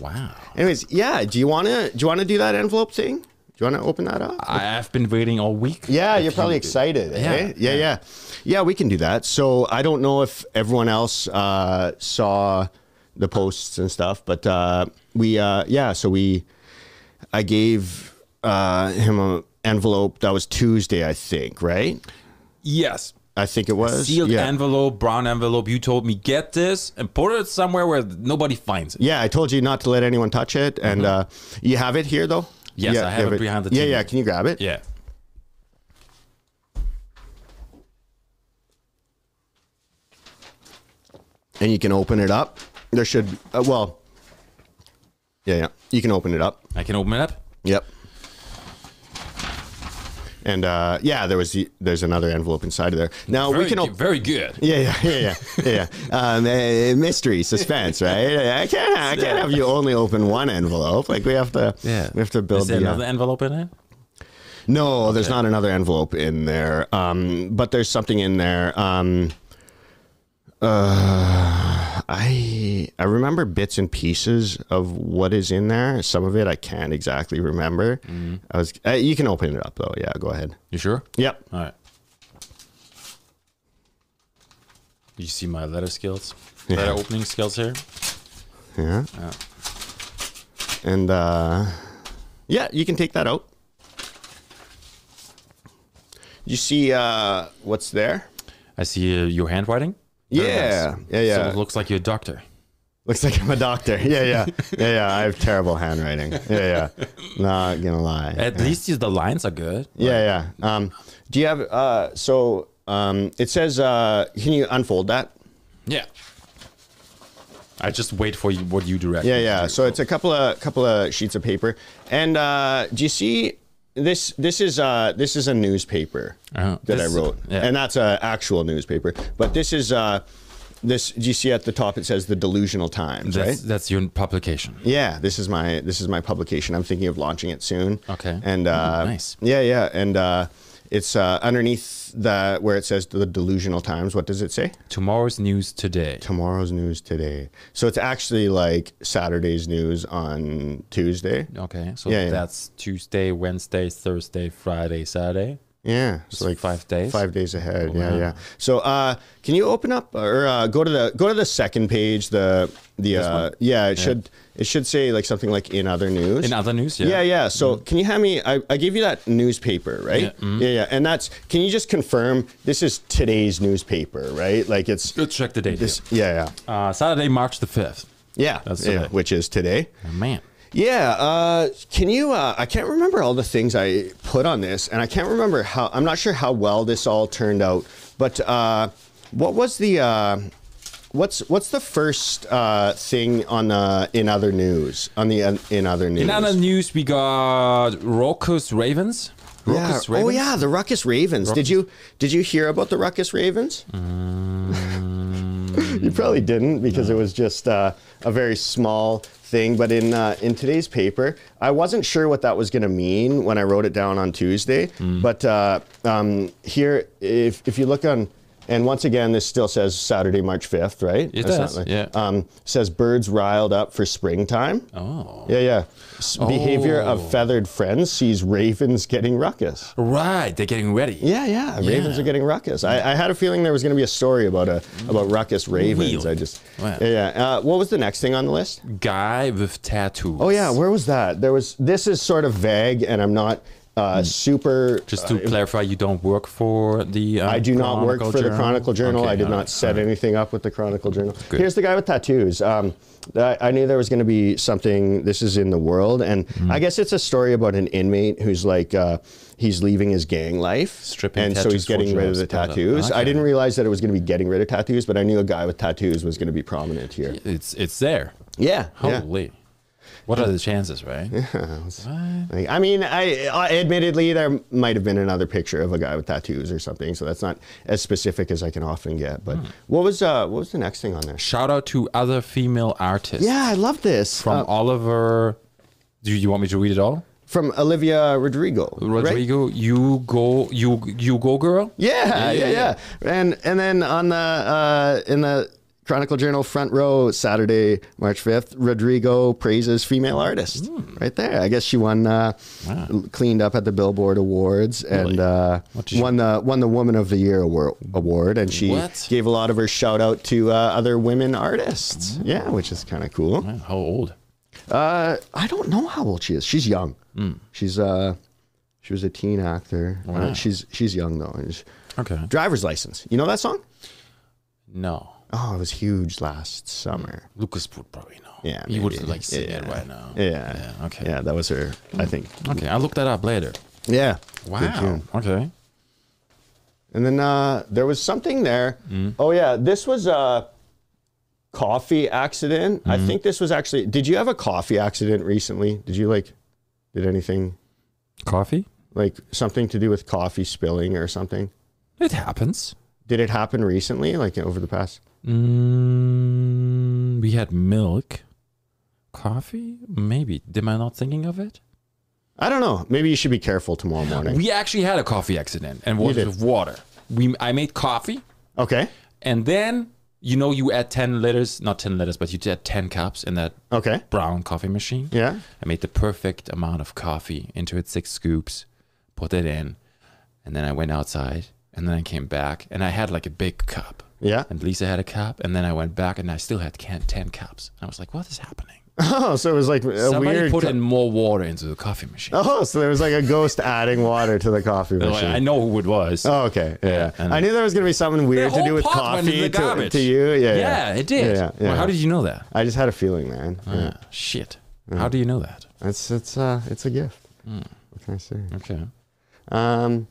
Wow. Anyways, yeah. Do you wanna do you wanna do that envelope thing? Do you wanna open that up? I have been waiting all week. Yeah, you're probably excited. eh? Yeah, Yeah, yeah. yeah, yeah. we can do that. So I don't know if everyone else uh, saw the posts and stuff, but uh, we, uh, yeah. So we, I gave uh, him an envelope. That was Tuesday, I think. Right? Yes. I think it was Sealed Yeah. envelope, brown envelope. You told me get this and put it somewhere where nobody finds it. Yeah, I told you not to let anyone touch it, and uh, you have it here though. Mm-hmm. Yes, Yeah, I you have it behind the Yeah, yeah. Can you grab it? Yeah. And you can open it up. There should, uh, well, yeah, yeah. You can open it up. I can open it up. Yep. And uh, yeah, there was there's another envelope inside of there. Now Very, we can good- open. very good. Yeah, yeah, yeah, yeah, yeah. yeah. Um, eh, mystery, suspense, right? I can't, I can't have you only open one envelope. Like we have to, we have to build Is there the. uh, another envelope in it? no, there's not another envelope in there. Um, but there's something in there. Um, uh, I I remember bits and pieces of what is in there. Some of it I can't exactly remember. I was. Uh, you can open it up though. Yeah, go ahead. You sure? Yep. All right. You see my letter skills, letter opening skills here. Yeah. and uh, yeah, you can take that out. You see uh, what's there? I see uh, your handwriting. Yeah, yeah, yeah. So it looks like you're a doctor. Looks like I'm a doctor. Yeah, yeah, yeah, yeah. I have terrible handwriting. Yeah, yeah. Not gonna lie. At least the lines are good. Yeah, yeah. Um, do you have? Uh, so um, it says. Uh, can you unfold that? Yeah. I just wait for you, what you direct. Yeah, yeah. So it's a couple of couple of sheets of paper, and uh, do you see this? This is uh, this is a newspaper Uh-huh. that I wrote, yeah. and that's a actual newspaper. But this is uh, this. Do you see at the top? It says the Delusional Times, that's, right? that's your publication. Yeah, this is my this is my publication. I'm thinking of launching it soon. Okay. And uh, nice. Yeah, yeah, and uh, it's uh, underneath the where it says the Delusional Times. What does it say? Tomorrow's news today. Tomorrow's news today. So it's actually like Saturday's news on Tuesday. Okay, so Yeah, yeah. that's Tuesday, Wednesday, Thursday, Friday, Saturday. Yeah, it's like five days? Five days ahead. Yeah, wow. yeah. So, uh, can you open up or uh, go to the go to the second page? The the uh, yeah, it should it should say like something like in other news. In other news, yeah. Yeah, yeah. So can you have me? I, I gave you that newspaper, right? Yeah, mm-hmm. yeah, yeah. And that's. Can you just confirm this is today's newspaper, right? Like it's Let's check the date. this. Yeah, yeah, Uh, Saturday, March the 5th. yeah. That's yeah, which is today. Oh, man. Yeah. Uh, can you? Uh, I can't remember all the things I put on this, and I can't remember how. I'm not sure how well this all turned out. But uh, what was the? Uh, what's what's the first uh, thing on the in other news on the uh, in other news? In other news, we got Raucous Ravens. yeah. Raucous Oh yeah, the Ruckus Ravens. Did you did you hear about the Ruckus Ravens? Mm. you probably didn't because it was just uh, a very small thing. But in uh, in today's paper, I wasn't sure what that was going to mean when I wrote it down on Tuesday. Mm. But uh, um, here, if if you look on. And once again, this still says Saturday, March 5th, right? It That's does, like- yeah. Um, says birds riled up for springtime. Oh. Yeah, yeah. S- Behavior Oh. of feathered friends sees ravens getting ruckus. Right, they're getting ready. Yeah, yeah. Ravens are getting ruckus. I, I had a feeling there was going to be a story about a about ruckus ravens. I just Wow. yeah. yeah. Uh, what was the next thing on the list? Guy with tattoos. Oh yeah, where was that? There was. This is sort of vague, and I'm not uh, super. Just to clarify, you don't work for the. Uh, I do not work for the Chronicle Journal. Okay, I did all not set right. anything up with the Chronicle Journal. Good. Here's the guy with tattoos. Um, I, I knew there was going to be something. This is in the world, and Mm. I guess it's a story about an inmate who's like uh, he's leaving his gang life, Stripping and so he's getting rid of the tattoos. I didn't realize that it was going to be getting rid of tattoos, but I knew a guy with tattoos was going to be prominent here. It's it's there. Yeah, yeah. What are the chances, right? Like, I mean, I, I admittedly there might have been another picture of a guy with tattoos or something, so that's not as specific as I can often get. But what was uh, what was the next thing on there? Shout out to other female artists. Yeah, I love this From Uh, Oliver. Do you want me to read it all? from Olivia Rodrigo. right? Rodrigo, you go, you you go, girl. Yeah, yeah, yeah, And and then on the uh, in the Chronicle Journal front row, Saturday, March fifth, Rodrigo praises female artist. Hmm. Right there. I guess she won, uh, cleaned up at the Billboard Awards and uh, won the won the Woman of the Year award. and she What? gave a lot of her shout out to uh, other women artists. Hmm. Yeah, which is kind of cool. Wow, How old? Uh, I don't know how old she is. She's young. She's uh, she was a teen actor. Uh, Wow. she's she's young though. And she- Okay. Driver's license. You know that song? No. Oh, it was huge last summer. Lucas would probably know. Yeah, He would like sing Yeah. it right now. Yeah. Yeah. Okay. Yeah, that was her. I think. Okay. I'll look that up later. Yeah. Wow. Okay. And then uh, there was something there. Mm. Oh yeah, this was a coffee accident. Mm-hmm. I think this was actually. Did you have a coffee accident recently? Did you like? Did anything Coffee? like something to do with coffee spilling or something? It happens. Did it happen recently, like over the past? Mm, we had milk. Coffee? Maybe. Am I not thinking of it? I don't know. Maybe you should be careful tomorrow morning. We actually had a coffee accident and was with water. We I made coffee Okay. and then you know you add 10 liters, not 10 liters, but you add 10 cups in that Okay. brown coffee machine. Yeah. I made the perfect amount of coffee into it, six scoops, put it in, and then I went outside and then I came back and I had like a big cup. Yeah. And Lisa had a cup, and then I went back and I still had can- 10 cups. And I was like, what is happening? Oh, so it was like a Somebody weird. put in more water into the coffee machine. oh, so there was like a ghost adding water to the coffee machine. I know who it was. Oh, okay. Yeah. Yeah, and- I knew there was going to be something weird to whole do with pot went in coffee the to, garbage. to you. Yeah, yeah. yeah, it did. Yeah, yeah, Well, yeah. how did you know that? I just had a feeling, man. Yeah. Ah, shit. How do you know that? It's it's uh it's a gift. Hmm. What can I say? Okay. Um.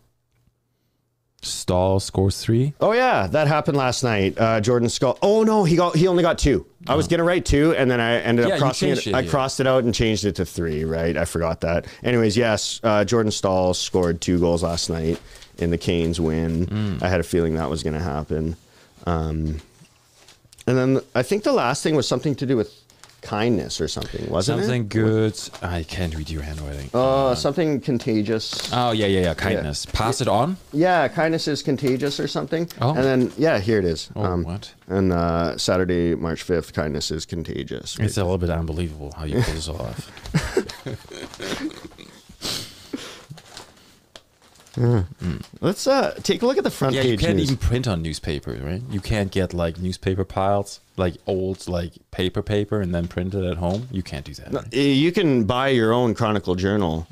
Staal scores three. Oh yeah, that happened last night. Uh, Jordan Staal. Oh no, he got he only got two. I was gonna write two, and then I ended Yeah, up crossing it. it, I yeah. crossed it out and changed it to three. Right, I forgot that. Anyways, yes, uh, Jordan Staal scored two goals last night in the Canes win. Hmm. I had a feeling that was gonna happen. Um, and then I think the last thing was something to do with kindness or something, wasn't Something it? good. I can't read your handwriting. Uh, something contagious. oh yeah, yeah, yeah. Kindness. Pass it on. Yeah, kindness is contagious or something. Oh. And then yeah, here it is. Oh, what? And uh, Saturday, March fifth, kindness is contagious. It's a little bit unbelievable how you pull this off. Let's uh, take a look at the front Yeah, you can't news. even print on newspapers, right? You can't get like newspaper piles, like old like paper paper, and then print it at home. You can't do that. right? Uh, You can buy your own Chronicle Journal.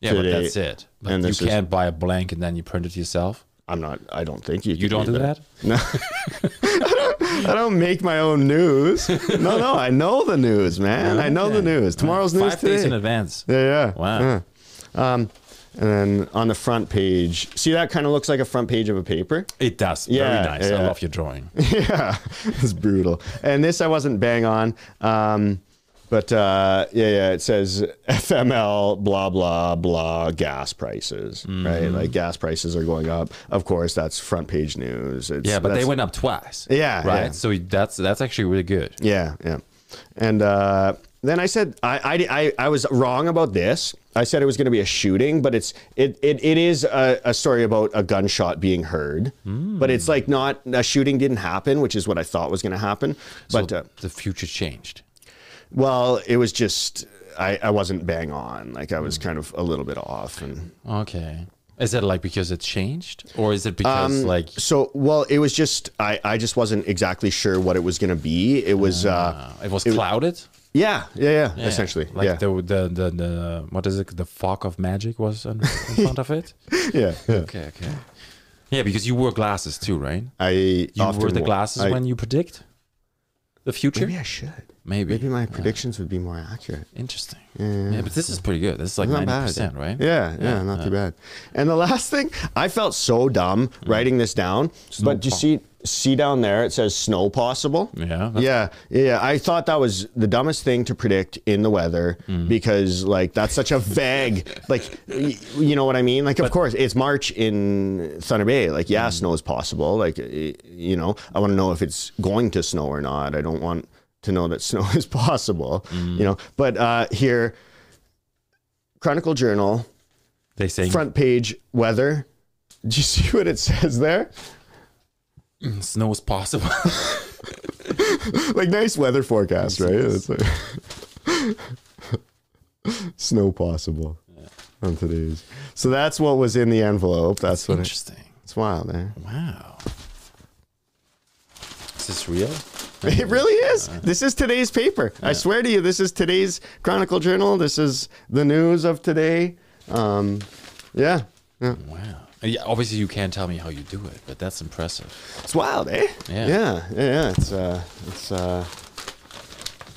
Yeah, but that's it. But and you is- can't buy a blank and then you print it yourself. I'm not. I don't think you. You don't do that? No. I, don't, I don't make my own news. No, no. I know the news, man. I know the news. Tomorrow's news Five days in advance. Yeah, yeah. Wow. yeah. Um, and then on the front page, see that kind of looks like a front page of a paper. It does. Yeah, Very nice. yeah. I love your drawing. yeah, it's brutal. And this I wasn't bang on. Um, but uh, yeah, yeah, it says FML blah blah blah gas prices, Mm-hmm. right? Like gas prices are going up. Of course, that's front page news. It's, Yeah, but they went up twice. Yeah, Right. yeah. So that's that's actually really good. Yeah, yeah. And uh, then I said I, I, I, I was wrong about this. I said it was going to be a shooting, but it's it it, it is a, a story about a gunshot being heard. But it's like not a shooting didn't happen, which is what I thought was going to happen. But uh, the future changed. well, it was just I, I wasn't bang on. Like I was kind of a little bit off and. Okay. Is it like because it changed, or is it because like So well, it was just I, I just wasn't exactly sure what it was going to be. It was uh, uh, it was clouded? Yeah, yeah, yeah, Yeah. essentially, like yeah, the, the the the what is it? The fog of magic was in, in front of it. yeah, yeah. Okay, okay. Yeah, because you wore glasses too, right? I You wear the glasses I- when you predict the future. Maybe I should. Maybe. Maybe my predictions would be more accurate. Interesting. Yeah. Yeah, but this is pretty good. This is like Not ninety bad. percent, right? Yeah, yeah, not too bad. And the last thing, I felt so dumb writing this down. but you see, see down there, it says snow possible. Yeah. Yeah, yeah. I thought that was the dumbest thing to predict in the weather Mm. because, like, that's such a vague, like, y- you know what I mean? Like, of course, it's March in Thunder Bay. Like, Mm. yeah, snow is possible. Like, you know, I want to know if it's going to snow or not. I don't want to know that snow is possible, Mm. you know. But uh, here, Chronicle Journal, They say front page weather. Do you see what it says there? snow is possible. like nice weather forecast, right? It's like snow possible on today's. So that's what was in the envelope. That's what it, Interesting. it's wild, eh? Wow. Is this real? It really is. This is today's paper. I swear to you, this is today's Chronicle Journal. This is the news of today. Um, yeah, yeah. Wow. Yeah, obviously, you can't tell me how you do it, but that's impressive. It's wild, eh? Yeah. yeah, yeah. yeah. It's uh, it's uh,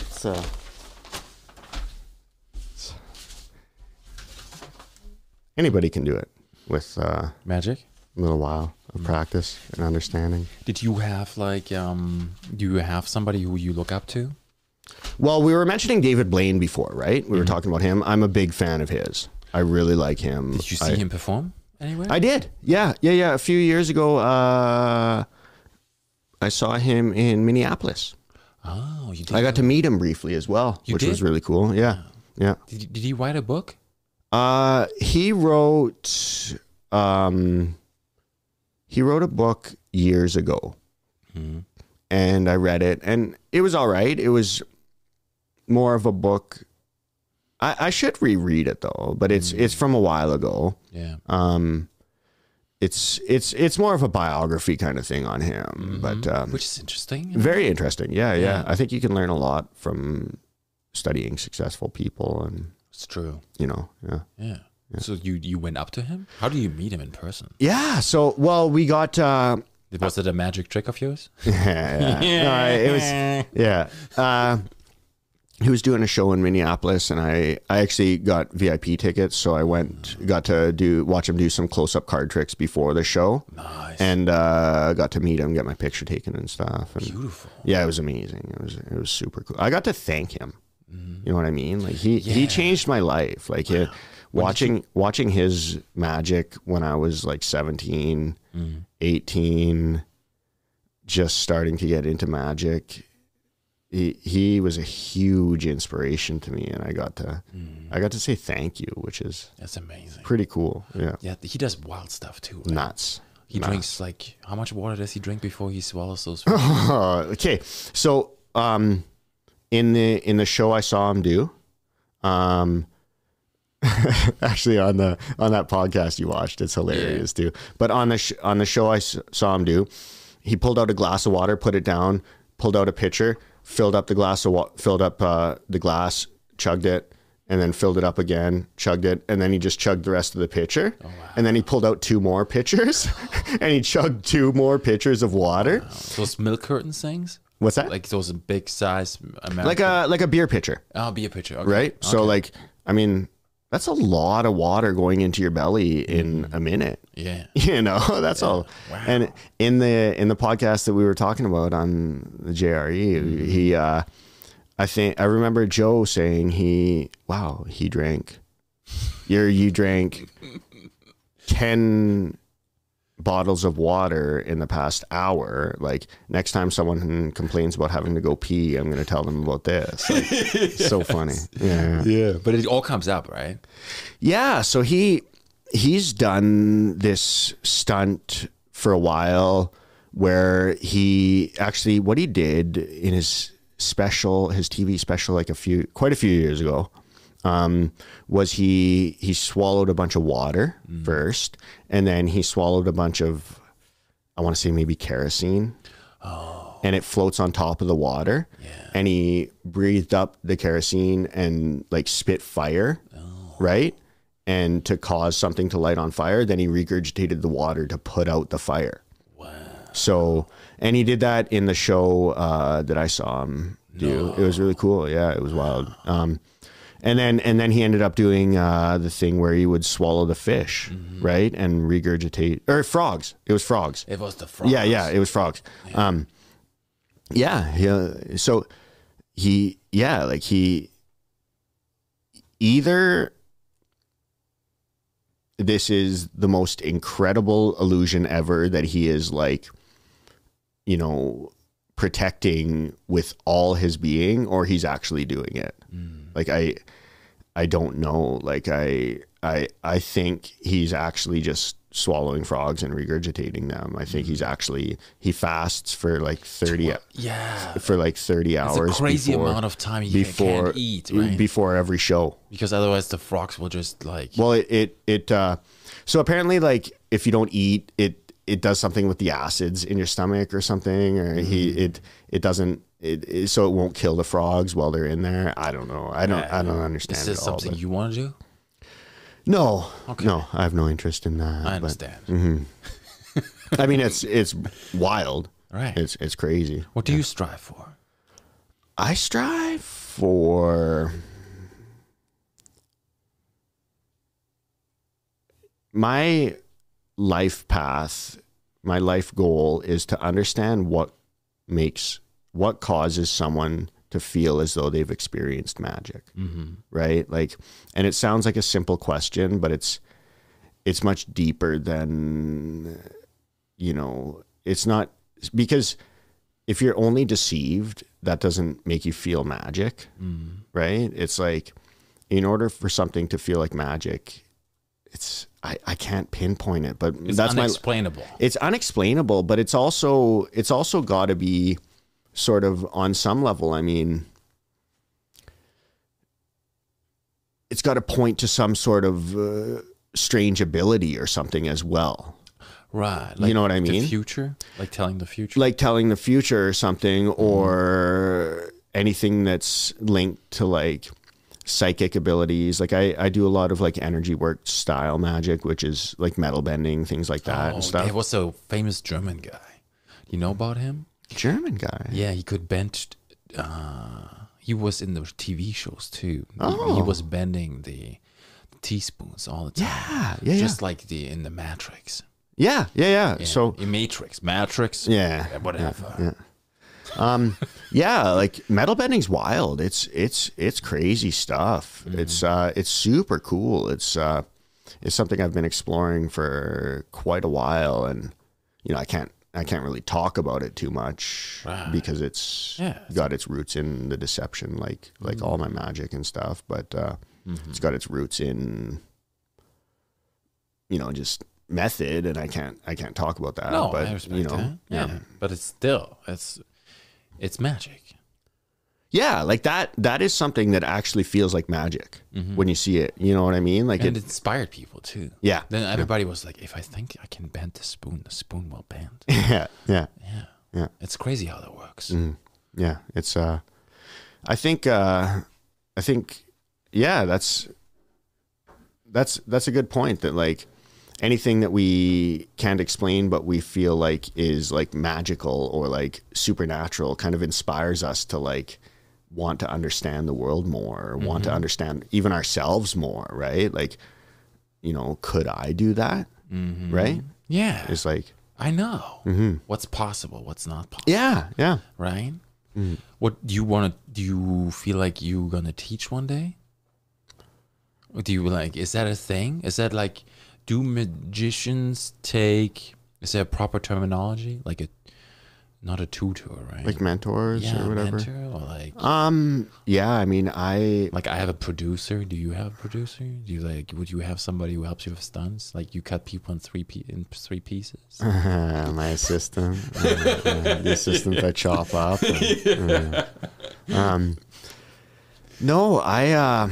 it's uh. it's- Anybody can do it with uh, Magic. a little while of practice and understanding. Did you have like um? Do you have somebody who you look up to? Well, we were mentioning David Blaine before, right? We were talking about him. I'm a big fan of his. I really like him. Did you see I, him perform anywhere? I did. Yeah, yeah, yeah. A few years ago, uh, I saw him in Minneapolis. oh, you did. I got to meet him briefly as well, You which was really cool. Yeah, yeah. Did, did he write a book? Uh, he wrote, um, he wrote a book years ago, Mhm. and I read it, and it was all right. It was more of a book. I, I should reread it though, but it's it's from a while ago. Yeah. Um, it's it's it's more of a biography kind of thing on him, but um, Which is interesting. very interesting. Yeah, yeah, Yeah. I think you can learn a lot from studying successful people and It's true. you know yeah Yeah. So you you went up to him? How do you meet him in person? yeah so well we got uh Was it a magic trick of yours? yeah, No, it was yeah uh he was doing a show in Minneapolis, and I, I actually got VIP tickets, so I went, got to do watch him do some close up card tricks before the show, Nice. and uh, got to meet him, get my picture taken and stuff. And Beautiful. yeah, it was amazing. It was it was super cool. I got to thank him. You know what I mean? Like he he changed my life. Like it, watching watching his magic when I was like 17, 18 just starting to get into magic. He he was a huge inspiration to me and I got to I got to say thank you, which is That's amazing. pretty cool. Yeah. Yeah, he does wild stuff too. right? Nuts. He drinks like how much water does he drink before he swallows those? okay, so um, in the in the show I saw him do, um, actually on the on that podcast you watched, it's hilarious too. But on the sh- on the show I s- saw him do, he pulled out a glass of water, put it down, pulled out a pitcher, filled up the glass of wa- filled up uh, the glass, chugged it. And then filled it up again, chugged it, and then he just chugged the rest of the pitcher. And then he pulled out two more pitchers, and he chugged two more pitchers of water. those milk curtain things, What's that? like those big size American. like a like a beer pitcher, I'll be a picture. Okay. right? So like, I mean, that's a lot of water going into your belly in a minute. Yeah. You know, that's all. And in the in the podcast that we were talking about on the JRE, he, uh, I think I remember Joe saying he, wow, he drank, you you drank ten bottles of water in the past hour. Like next time someone complains about having to go pee, I'm going to tell them about this. Like, So funny. Yeah. Yeah, but it all comes up, right? Yeah, so he he's done this stunt for a while where he actually what he did in his special his TV special like a few quite a few years ago um, was he he swallowed a bunch of water first and then he swallowed a bunch of I want to say maybe kerosene and it floats on top of the water. Yeah. And he breathed up the kerosene and like spit fire, right? And to cause something to light on fire, then he regurgitated the water to put out the fire. Wow. So, and he did that in the show uh, that I saw him do. It was really cool. Yeah, it was wild. Um, and then and then he ended up doing uh, the thing where he would swallow the fish, right, and regurgitate or frogs. It was frogs. It was the frogs. Yeah, yeah, it was frogs. Um, yeah, yeah. So he, yeah, like he either this is the most incredible illusion ever that he is like, you know, protecting with all his being, or he's actually doing it. Like I, I don't know. Like I, I, I think he's actually just swallowing frogs and regurgitating them. I think he's actually he fasts for like thirty Yeah. for like thirty It's hours. a crazy before, amount of time you before can't eat, right? before every show. because otherwise the frogs will just like Well, it it, it uh, so apparently like if you don't eat it, it does something with the acids in your stomach or something, or he it it doesn't. It, it- so it won't kill the frogs while they're in there. I don't know. I don't. I don't understand. is this all, something but- you want to do? No, no, I have no interest in that. I but- understand. Mm-hmm. I mean, it's it's wild. Right. It's it's crazy. what do you strive for? I strive for my life path, my life goal is to understand what makes what causes someone to feel as though they've experienced magic. Mm-hmm. Right? Like and it sounds like a simple question, but it's it's much deeper than you know, it's not because if you're only deceived, that doesn't make you feel magic, mm-hmm. right? It's like in order for something to feel like magic, it's I, I can't pinpoint it, but It's that's my unexplainable. it's unexplainable, but it's also it's also got to be sort of on some level. I mean, it's got to point to some sort of uh, strange ability or something as well. right. You know what I mean? Future, like telling the future. like telling the future or something or anything that's linked to like psychic abilities. Like I, I do a lot of like energy work style magic, which is like metal bending, things like that oh, and stuff. There was a famous German guy. You know about him? German guy. Yeah, he could bend. Uh, he was in the TV shows too. He- He, Oh. was bending the teaspoons all the time. Yeah, yeah, Just like the in the Matrix. Yeah, yeah, yeah. Yeah, So in Matrix, Matrix. yeah, whatever. um, yeah, like metal bending's wild. It's it's it's crazy stuff. It's uh, it's super cool. It's uh, it's something I've been exploring for quite a while, and you know, I can't I can't really talk about it too much Right. because it's Yeah, got its roots in the deception, like like all mm. my magic and stuff. But uh, mm-hmm. it's got its roots in you know just method, and I can't I can't talk about that. No, but I respect you know, that. Yeah. but it's still it's it's magic. Yeah, like that that is something that actually feels like magic when you see it. You know what I mean? Like and it it inspired people too. Yeah. Then everybody was like, if I think I can bend the spoon, the spoon will bend. Yeah, yeah. Yeah. Yeah. It's crazy how that works. Yeah, it's uh I think uh I think yeah, that's that's that's a good point that like anything that we can't explain but we feel like is like magical or like supernatural kind of inspires us to like want to understand the world more, or want to mm-hmm. understand even ourselves more, right? Like you know, could I do that? Mm-hmm. Right? Yeah. It's like I know. Mm-hmm. What's possible, what's not possible, yeah, yeah. right? Mm. What do you want to do you feel like you're going to teach one day? Or do you like is that a thing? Is that like do magicians take is there a proper terminology? Like a not a tutor, right? Like mentors yeah, or whatever. mentor or like Um yeah, I mean I like I have a producer. Do you have a producer? Do you like? Would you have somebody who helps you with stunts? Like you cut people in three pe- in three pieces. My assistant, uh, uh, the assistant I chop up. and, uh, um, no, I, uh,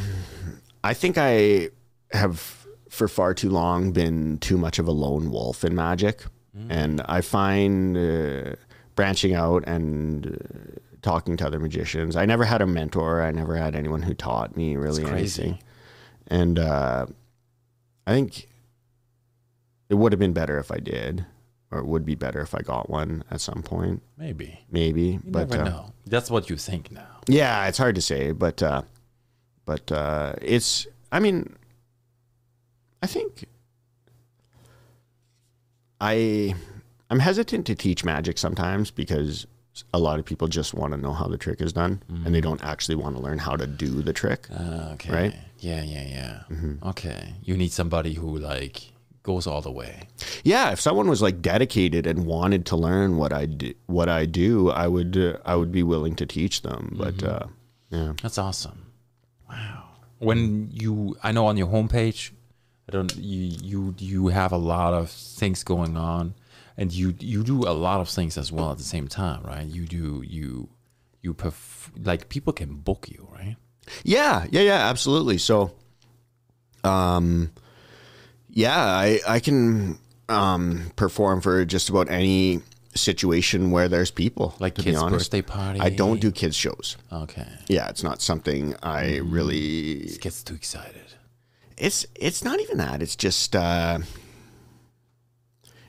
I think I have for far too long been too much of a lone wolf in magic, and I find uh, branching out and uh, talking to other magicians. I never had a mentor. I never had anyone who taught me really anything, and uh, I think it would have been better if I did, or it would be better if I got one at some point, Maybe maybe. you but never uh, know. That's what you think now. yeah, it's hard to say, but uh, but uh, it's. I mean, I think I I'm hesitant to teach magic sometimes because a lot of people just want to know how the trick is done, and they don't actually want to learn how to do the trick. Uh, okay. Right? Yeah, yeah, yeah. Okay. You need somebody who like goes all the way. Yeah, if someone was like dedicated and wanted to learn what I do, what I do, I would uh, I would be willing to teach them. But uh, yeah, That's awesome. Wow. When you, I know on your homepage, I don't you you you have a lot of things going on, and you you do a lot of things as well at the same time, right? You do you you perf- like people can book you, right? yeah, yeah, yeah, absolutely. So, um, yeah, I I can um perform for just about any situation where there's people. Like to be kids' honest, birthday party. I don't do kids shows. Okay. Yeah, it's not something I really. It gets too excited. It's it's not even that. It's just uh,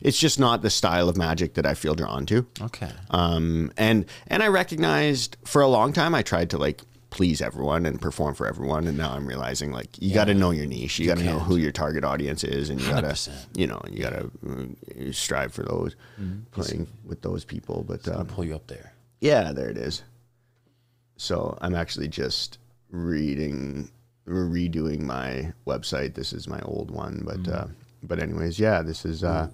it's just not the style of magic that I feel drawn to. Okay. Um, and and I recognized for a long time I tried to like please everyone and perform for everyone, and now I'm realizing like you got to know your niche, you, got to know who your target audience is, and you got to you know you got to uh, strive for those Mm-hmm. playing with those people. But um, pull you up there. yeah, there it is. So I'm actually just reading, redoing my website. This is my old one, but uh, but anyways, yeah, this is. Uh,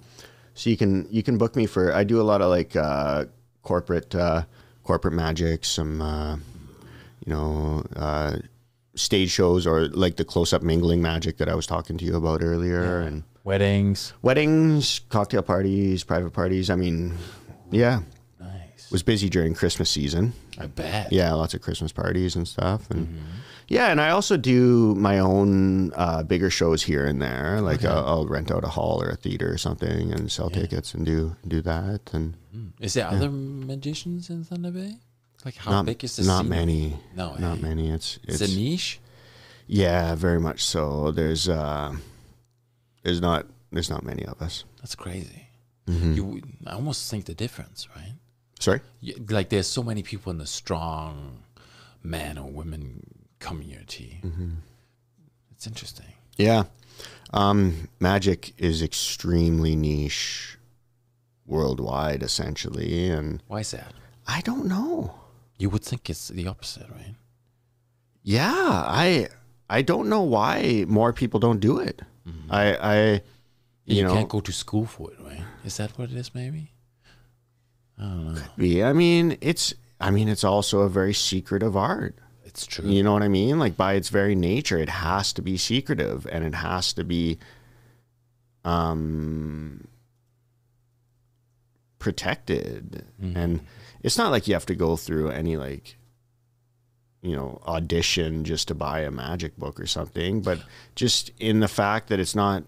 so you can you can book me for. I do a lot of like uh, corporate uh, corporate magic, some uh, you know uh, stage shows or like the close up mingling magic that I was talking to you about earlier, and Weddings. weddings, cocktail parties, private parties. I mean, yeah, Nice. was busy during Christmas season I bet. yeah, lots of Christmas parties and stuff, and yeah, and I also do my own uh, bigger shows here and there. Like uh, I'll rent out a hall or a theater or something and sell tickets and do do that. And Is there other magicians in Thunder Bay? Like how not big is the not scene? many. No, not many. It's It's, it's a niche. yeah, very much so. There's uh, there's not there's not many of us. That's crazy. Mm-hmm. You, I almost think the difference, right? Sorry. Like there's so many people in the strong man or women community. Mm-hmm. It's interesting. Yeah. Um, magic is extremely niche worldwide, essentially. And Why is that? I don't know. You would think it's the opposite, right? Yeah. I, I don't know why more people don't do it. I, I, you, You, know, can't go to school for it, right? Is that what it is? Maybe. I don't know. be, I mean, it's, I mean, it's also a very secretive art. It's true. You know what I mean? Like by its very nature, it has to be secretive and it has to be um protected. And it's not like you have to go through any like you know, audition just to buy a magic book or something, but just in the fact that it's not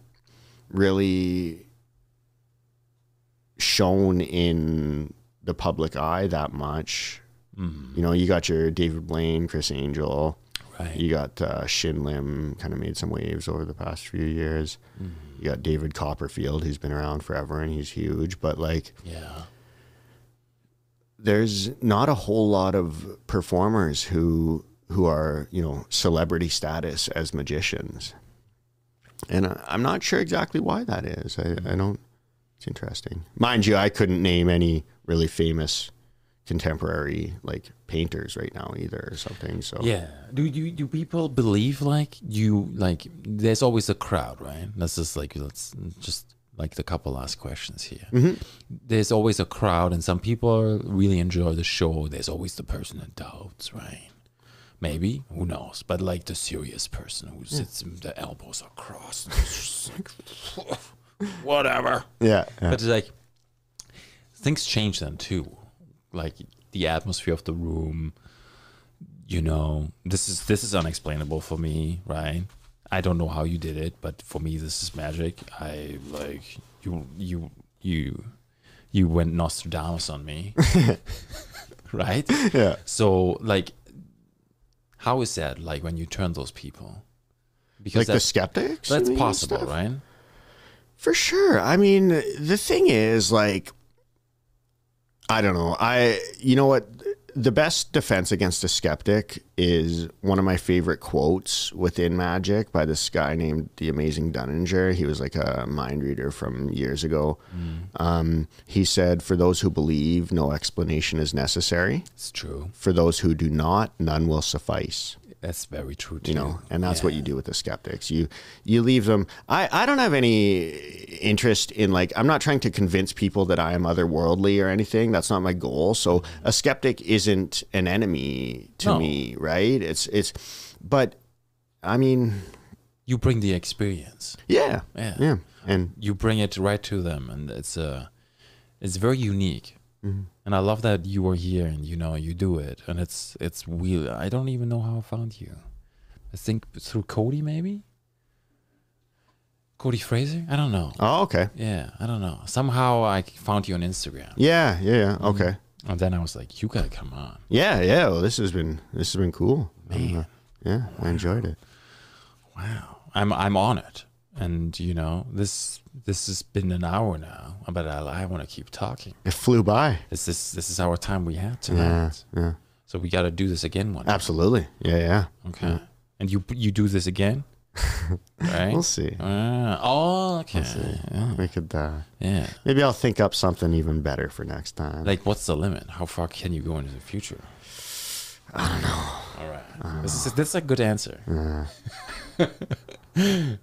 really shown in the public eye that much. Mm-hmm. You know, you got your David Blaine, Criss Angel, Right. you got uh, Shin Lim, kind of made some waves over the past few years. Mm-hmm. You got David Copperfield, who's been around forever and he's huge, but like Yeah. there's not a whole lot of performers who who are you know celebrity status as magicians, and I, I'm not sure exactly why that is. I, I mm-hmm. don't. It's interesting, mind you. I couldn't name any really famous contemporary like painters right now either or something. So Yeah. Do you do people believe like you like there's always a crowd, right? Let's just like let's just like the couple last questions here. Mm-hmm. There's always a crowd and some people really enjoy the show. There's always the person that doubts, right? Maybe, who knows? But like the serious person who sits the elbows are crossed. Like, whatever. yeah, yeah. But like things change then too. Like the atmosphere of the room. You know, this is this is unexplainable for me, right? I don't know how you did it, but for me this is magic. I like you you you you went Nostradamus on me. right? yeah. So like how is that like when you turn those people? Because Like the skeptics. that's possible, right? For sure. I mean, the thing is, like, I don't know. I, you know what? The best defense against a skeptic is one of my favorite quotes within magic by this guy named the Amazing Dunninger. He was like a mind reader from years ago. Um, he said, For those who believe, no explanation is necessary. It's true. For those who do not, none will suffice That's very true too. you know and that's what you do with the skeptics you you leave them i i don't have any interest in like i'm not trying to convince people that i am otherworldly or anything that's not my goal so a skeptic isn't an enemy to No. me right it's it's but i mean you bring the experience. yeah Yeah. yeah and You bring it right to them, and it's uh, it's very unique. And I love that you are here, and you know you do it, and it's it's weird. I don't even know how I found you. I think through Cody, maybe. Cody Fraser? I don't know. oh okay Yeah, I don't know. Somehow I found you on Instagram, yeah yeah yeah mm-hmm. okay and then I was like, "You gotta come on." yeah yeah well this has been this has been cool Man. yeah i enjoyed it Wow, I'm I'm on it, and you know this this has been an hour now, but I, I want to keep talking. it flew by This is this is our time we had tonight, yeah so we got to do this again one. day. absolutely yeah yeah Okay, and you you do this again, right? we'll see Ah, oh, okay. Yeah. we could uh yeah. Maybe I'll think up something even better for next time. Like, what's the limit? How far can you go into the future? I don't know. All right. This is this is a good answer. Uh,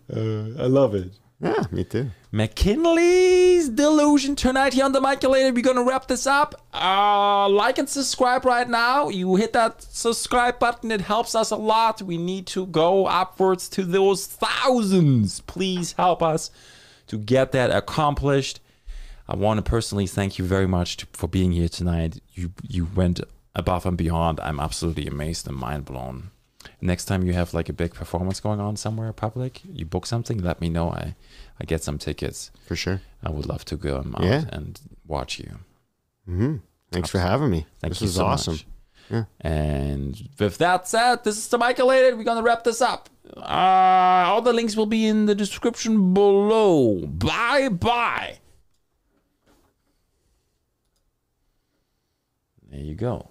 I love it. yeah, me too. Mackinley's Delusion tonight here on the mic, Miculator. We're gonna wrap this up. Uh, like and subscribe right now. You hit that subscribe button, it helps us a lot. We need to go upwards to those thousands. Please help us to get that accomplished. I want to personally thank you very much to, for being here tonight. You you went above and beyond. I'm absolutely amazed and mind blown next time you have like a big performance going on somewhere public, you book something, let me know. I, I get some tickets. For sure. I would love to go yeah. and watch you. Mm-hmm. Thanks Absolutely. for having me. Thank this was so awesome. Yeah. And with that said, this is the Michael We're going to wrap this up. Uh, all the links will be in the description below. Bye bye. There you go.